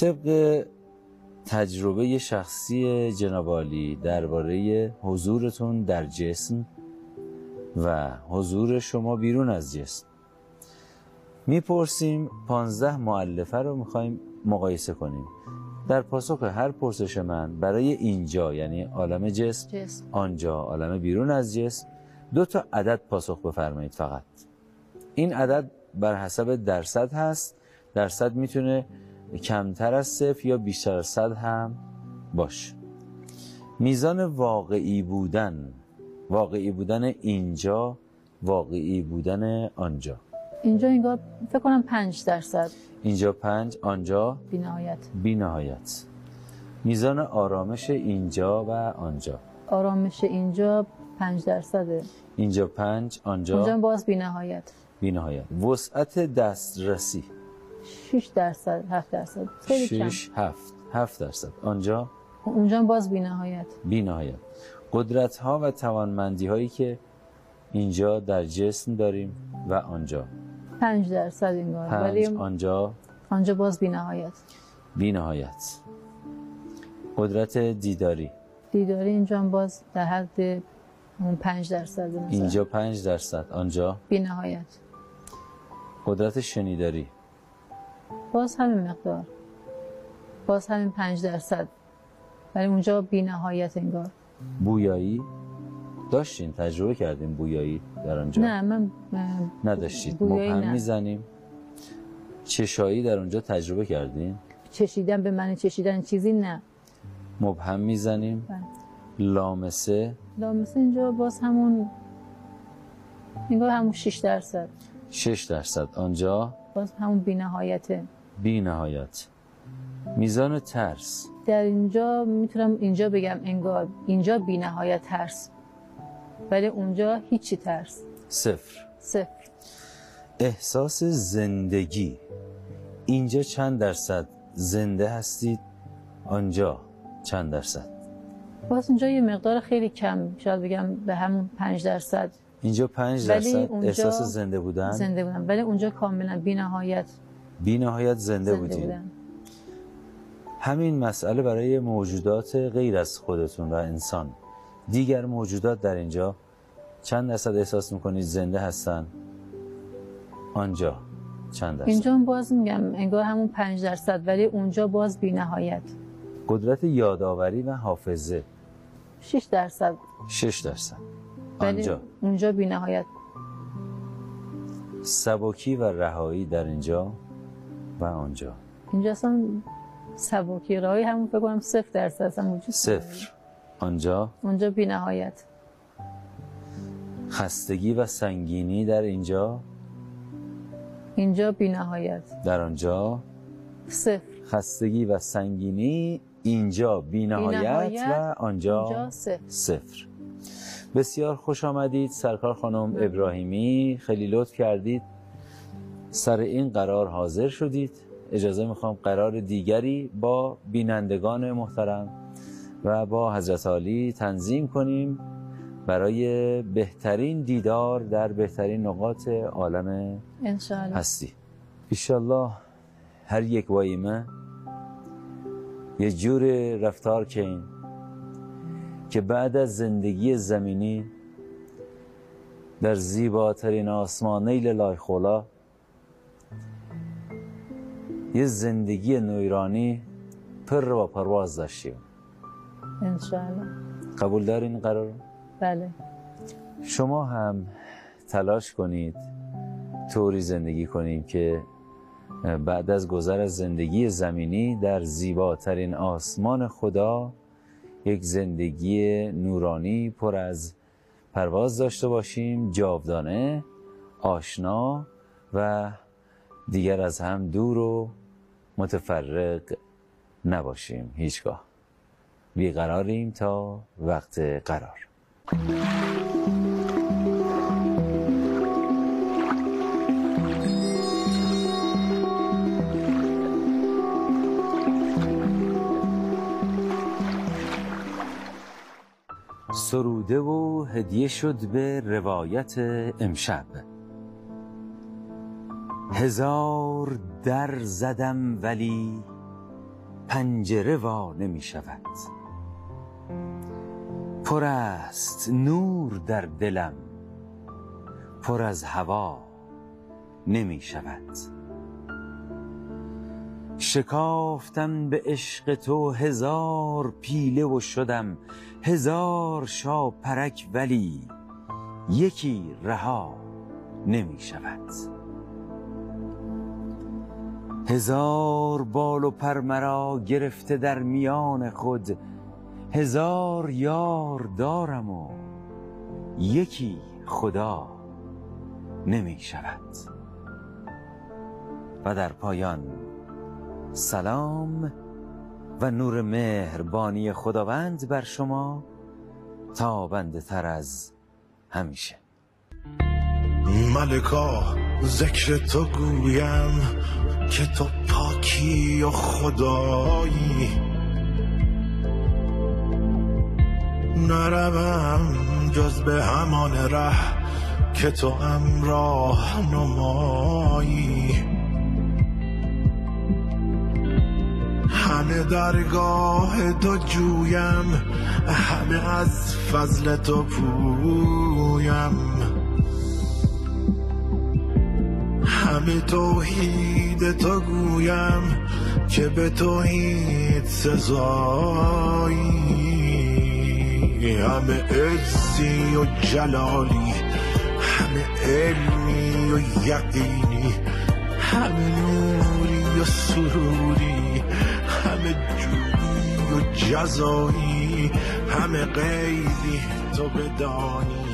طبق تجربه شخصی جناب عالی درباره حضورتون در جسم و حضور شما بیرون از جسم. می‌پرسیم پانزده معلفه رو می‌خوایم مقایسه کنیم. در پاسخ هر پرسش من برای اینجا یعنی عالم جسم جسم. آنجا عالم بیرون از جسم دو تا عدد پاسخ بفرمایید فقط. این عدد بر حسب درصد هست. درصد می‌تونه کمتر از صفر یا بیشتر از صد هم باش میزان واقعی بودن واقعی بودن اینجا واقعی بودن آنجا. اینجا انگار فکر کنم پنج درصد. اینجا پنج آنجا بی نهایت بی نهایت میزان آرامش اینجا و آنجا. آرامش اینجا پنج درصده. اینجا پنج اونجا آنجا باز بی نهایت بی نهایت وسعت دسترسی. 6 درصد 7 درصد. خیلی کم. شش هفت. هفت درصد. آنجا؟ اونجا باز بی نهایت بی نهایت قدرت ها و توانمندی هایی که اینجا در جسم داریم و آنجا. 5 درصد انگار. پنج ولی آنجا؟ آنجا باز بی نهایت بی نهایت قدرت دیداری. دیداری اینجا باز در حد اون 5 درصد اینجا پنج درصد. آنجا؟ بی نهایت قدرت شنیداری. باز همین مقدار. باز همین 5 درصد. ولی اونجا بی نهایت انگار. بویایی؟ داشتین؟ تجربه کردیم بویایی در آنجا؟ نه من نداشتید. مبهم نه. می‌زنیم. چشایی در اونجا تجربه کردین؟ چشیدن به من چشیدن چیزی نه. مبهم می‌زنیم. بله. لامسه؟ لامسه اینجا باز همون انگار همون 6 درصد. 6 درصد. آنجا؟ باز همون بی نهایته بی نهایت میزان ترس. در اینجا می‌تونم اینجا بگم انگار. اینجا بی نهایت ترس. ولی اونجا هیچی ترس. صفر. صفر. احساس زندگی. اینجا چند درصد؟ زنده هستید. آنجا چند درصد؟ باز اینجا یه مقدار خیلی کم. شاید بگم به همون پنج درصد. اینجا پنج درصد احساس زنده بودن؟ زنده بودم ولی اونجا کاملا بی نهایت بی نهایت زنده, زنده بودم همین مسئله برای موجودات غیر از خودتون و انسان. دیگر موجودات در اینجا چند درصد احساس می‌کنید زنده هستن؟ آنجا چند درصد؟ اینجا باز میگم انگار همون پنج درصد ولی اونجا باز بی نهایت قدرت یادآوری و حافظه. 6 درصد. 6 درصد. آنجا. اونجا بی نهایت سبکی و رهایی در اینجا و آنجا. اینجا اصلا سبکی راهی همون فکر کنم صفر درصد اصلا وجود. صفر. آنجا؟ اونجا بی نهایت خستگی و سنگینی در اینجا؟ اینجا بی نهایت در آنجا؟ صفر. خستگی و سنگینی اینجا بی نهایت بی‌نهایت، و آنجا اینجا صفر. صفر. بسیار خوش آمدید سرکار خانم ابراهیمی خیلی لطف کردید. سر این قرار حاضر شدید. اجازه می‌خوام قرار دیگری با بینندگان محترم و با حضرت عالی تنظیم کنیم برای بهترین دیدار در بهترین نقاط عالم هستی. ایشالله هر یک وایمه. یه جور رفتار کن که بعد از زندگی زمینی در زیباترین آسمان نیل لایخولا یه زندگی نویرانی پر و پرواز داشتیم. انشاءالله. قبول دارین قرار؟ بله. شما هم تلاش کنید طوری زندگی کنیم که بعد از گذر از زندگی زمینی در زیباترین آسمان خدا یک زندگی نورانی پر از پرواز داشته باشیم جاودانه آشنا و دیگر از هم دور و متفرق نباشیم. هیچگاه. بیقراریم تا وقت قرار. سروده و هدیه شد به روایت امشب. هزار در زدم ولی پنجره وا نمی شود. پر است نور در دلم پر از هوا نمی شود. شکافتم به عشق تو هزار پیله و شدم هزار شاپرک ولی یکی رها نمی شود. هزار بال و پر مرا گرفته در میان خود هزار یار دارم و یکی خدا نمی شود. و در پایان سلام و نور مهربانی خداوند بر شما تابنده تر از همیشه. ملکا ذکر تو گویم که تو پاکی و خدایی. نروم جز به همان ره که تو امراه نمایی. همه درگاه تو جویم همه از فضل تو پویم. همه توحید تو گویم که به توحید سزایی. همه عزی و جلالی همه علمی و یقینی همه نوری و سروری. جزایی همه غیبی تو بدانی.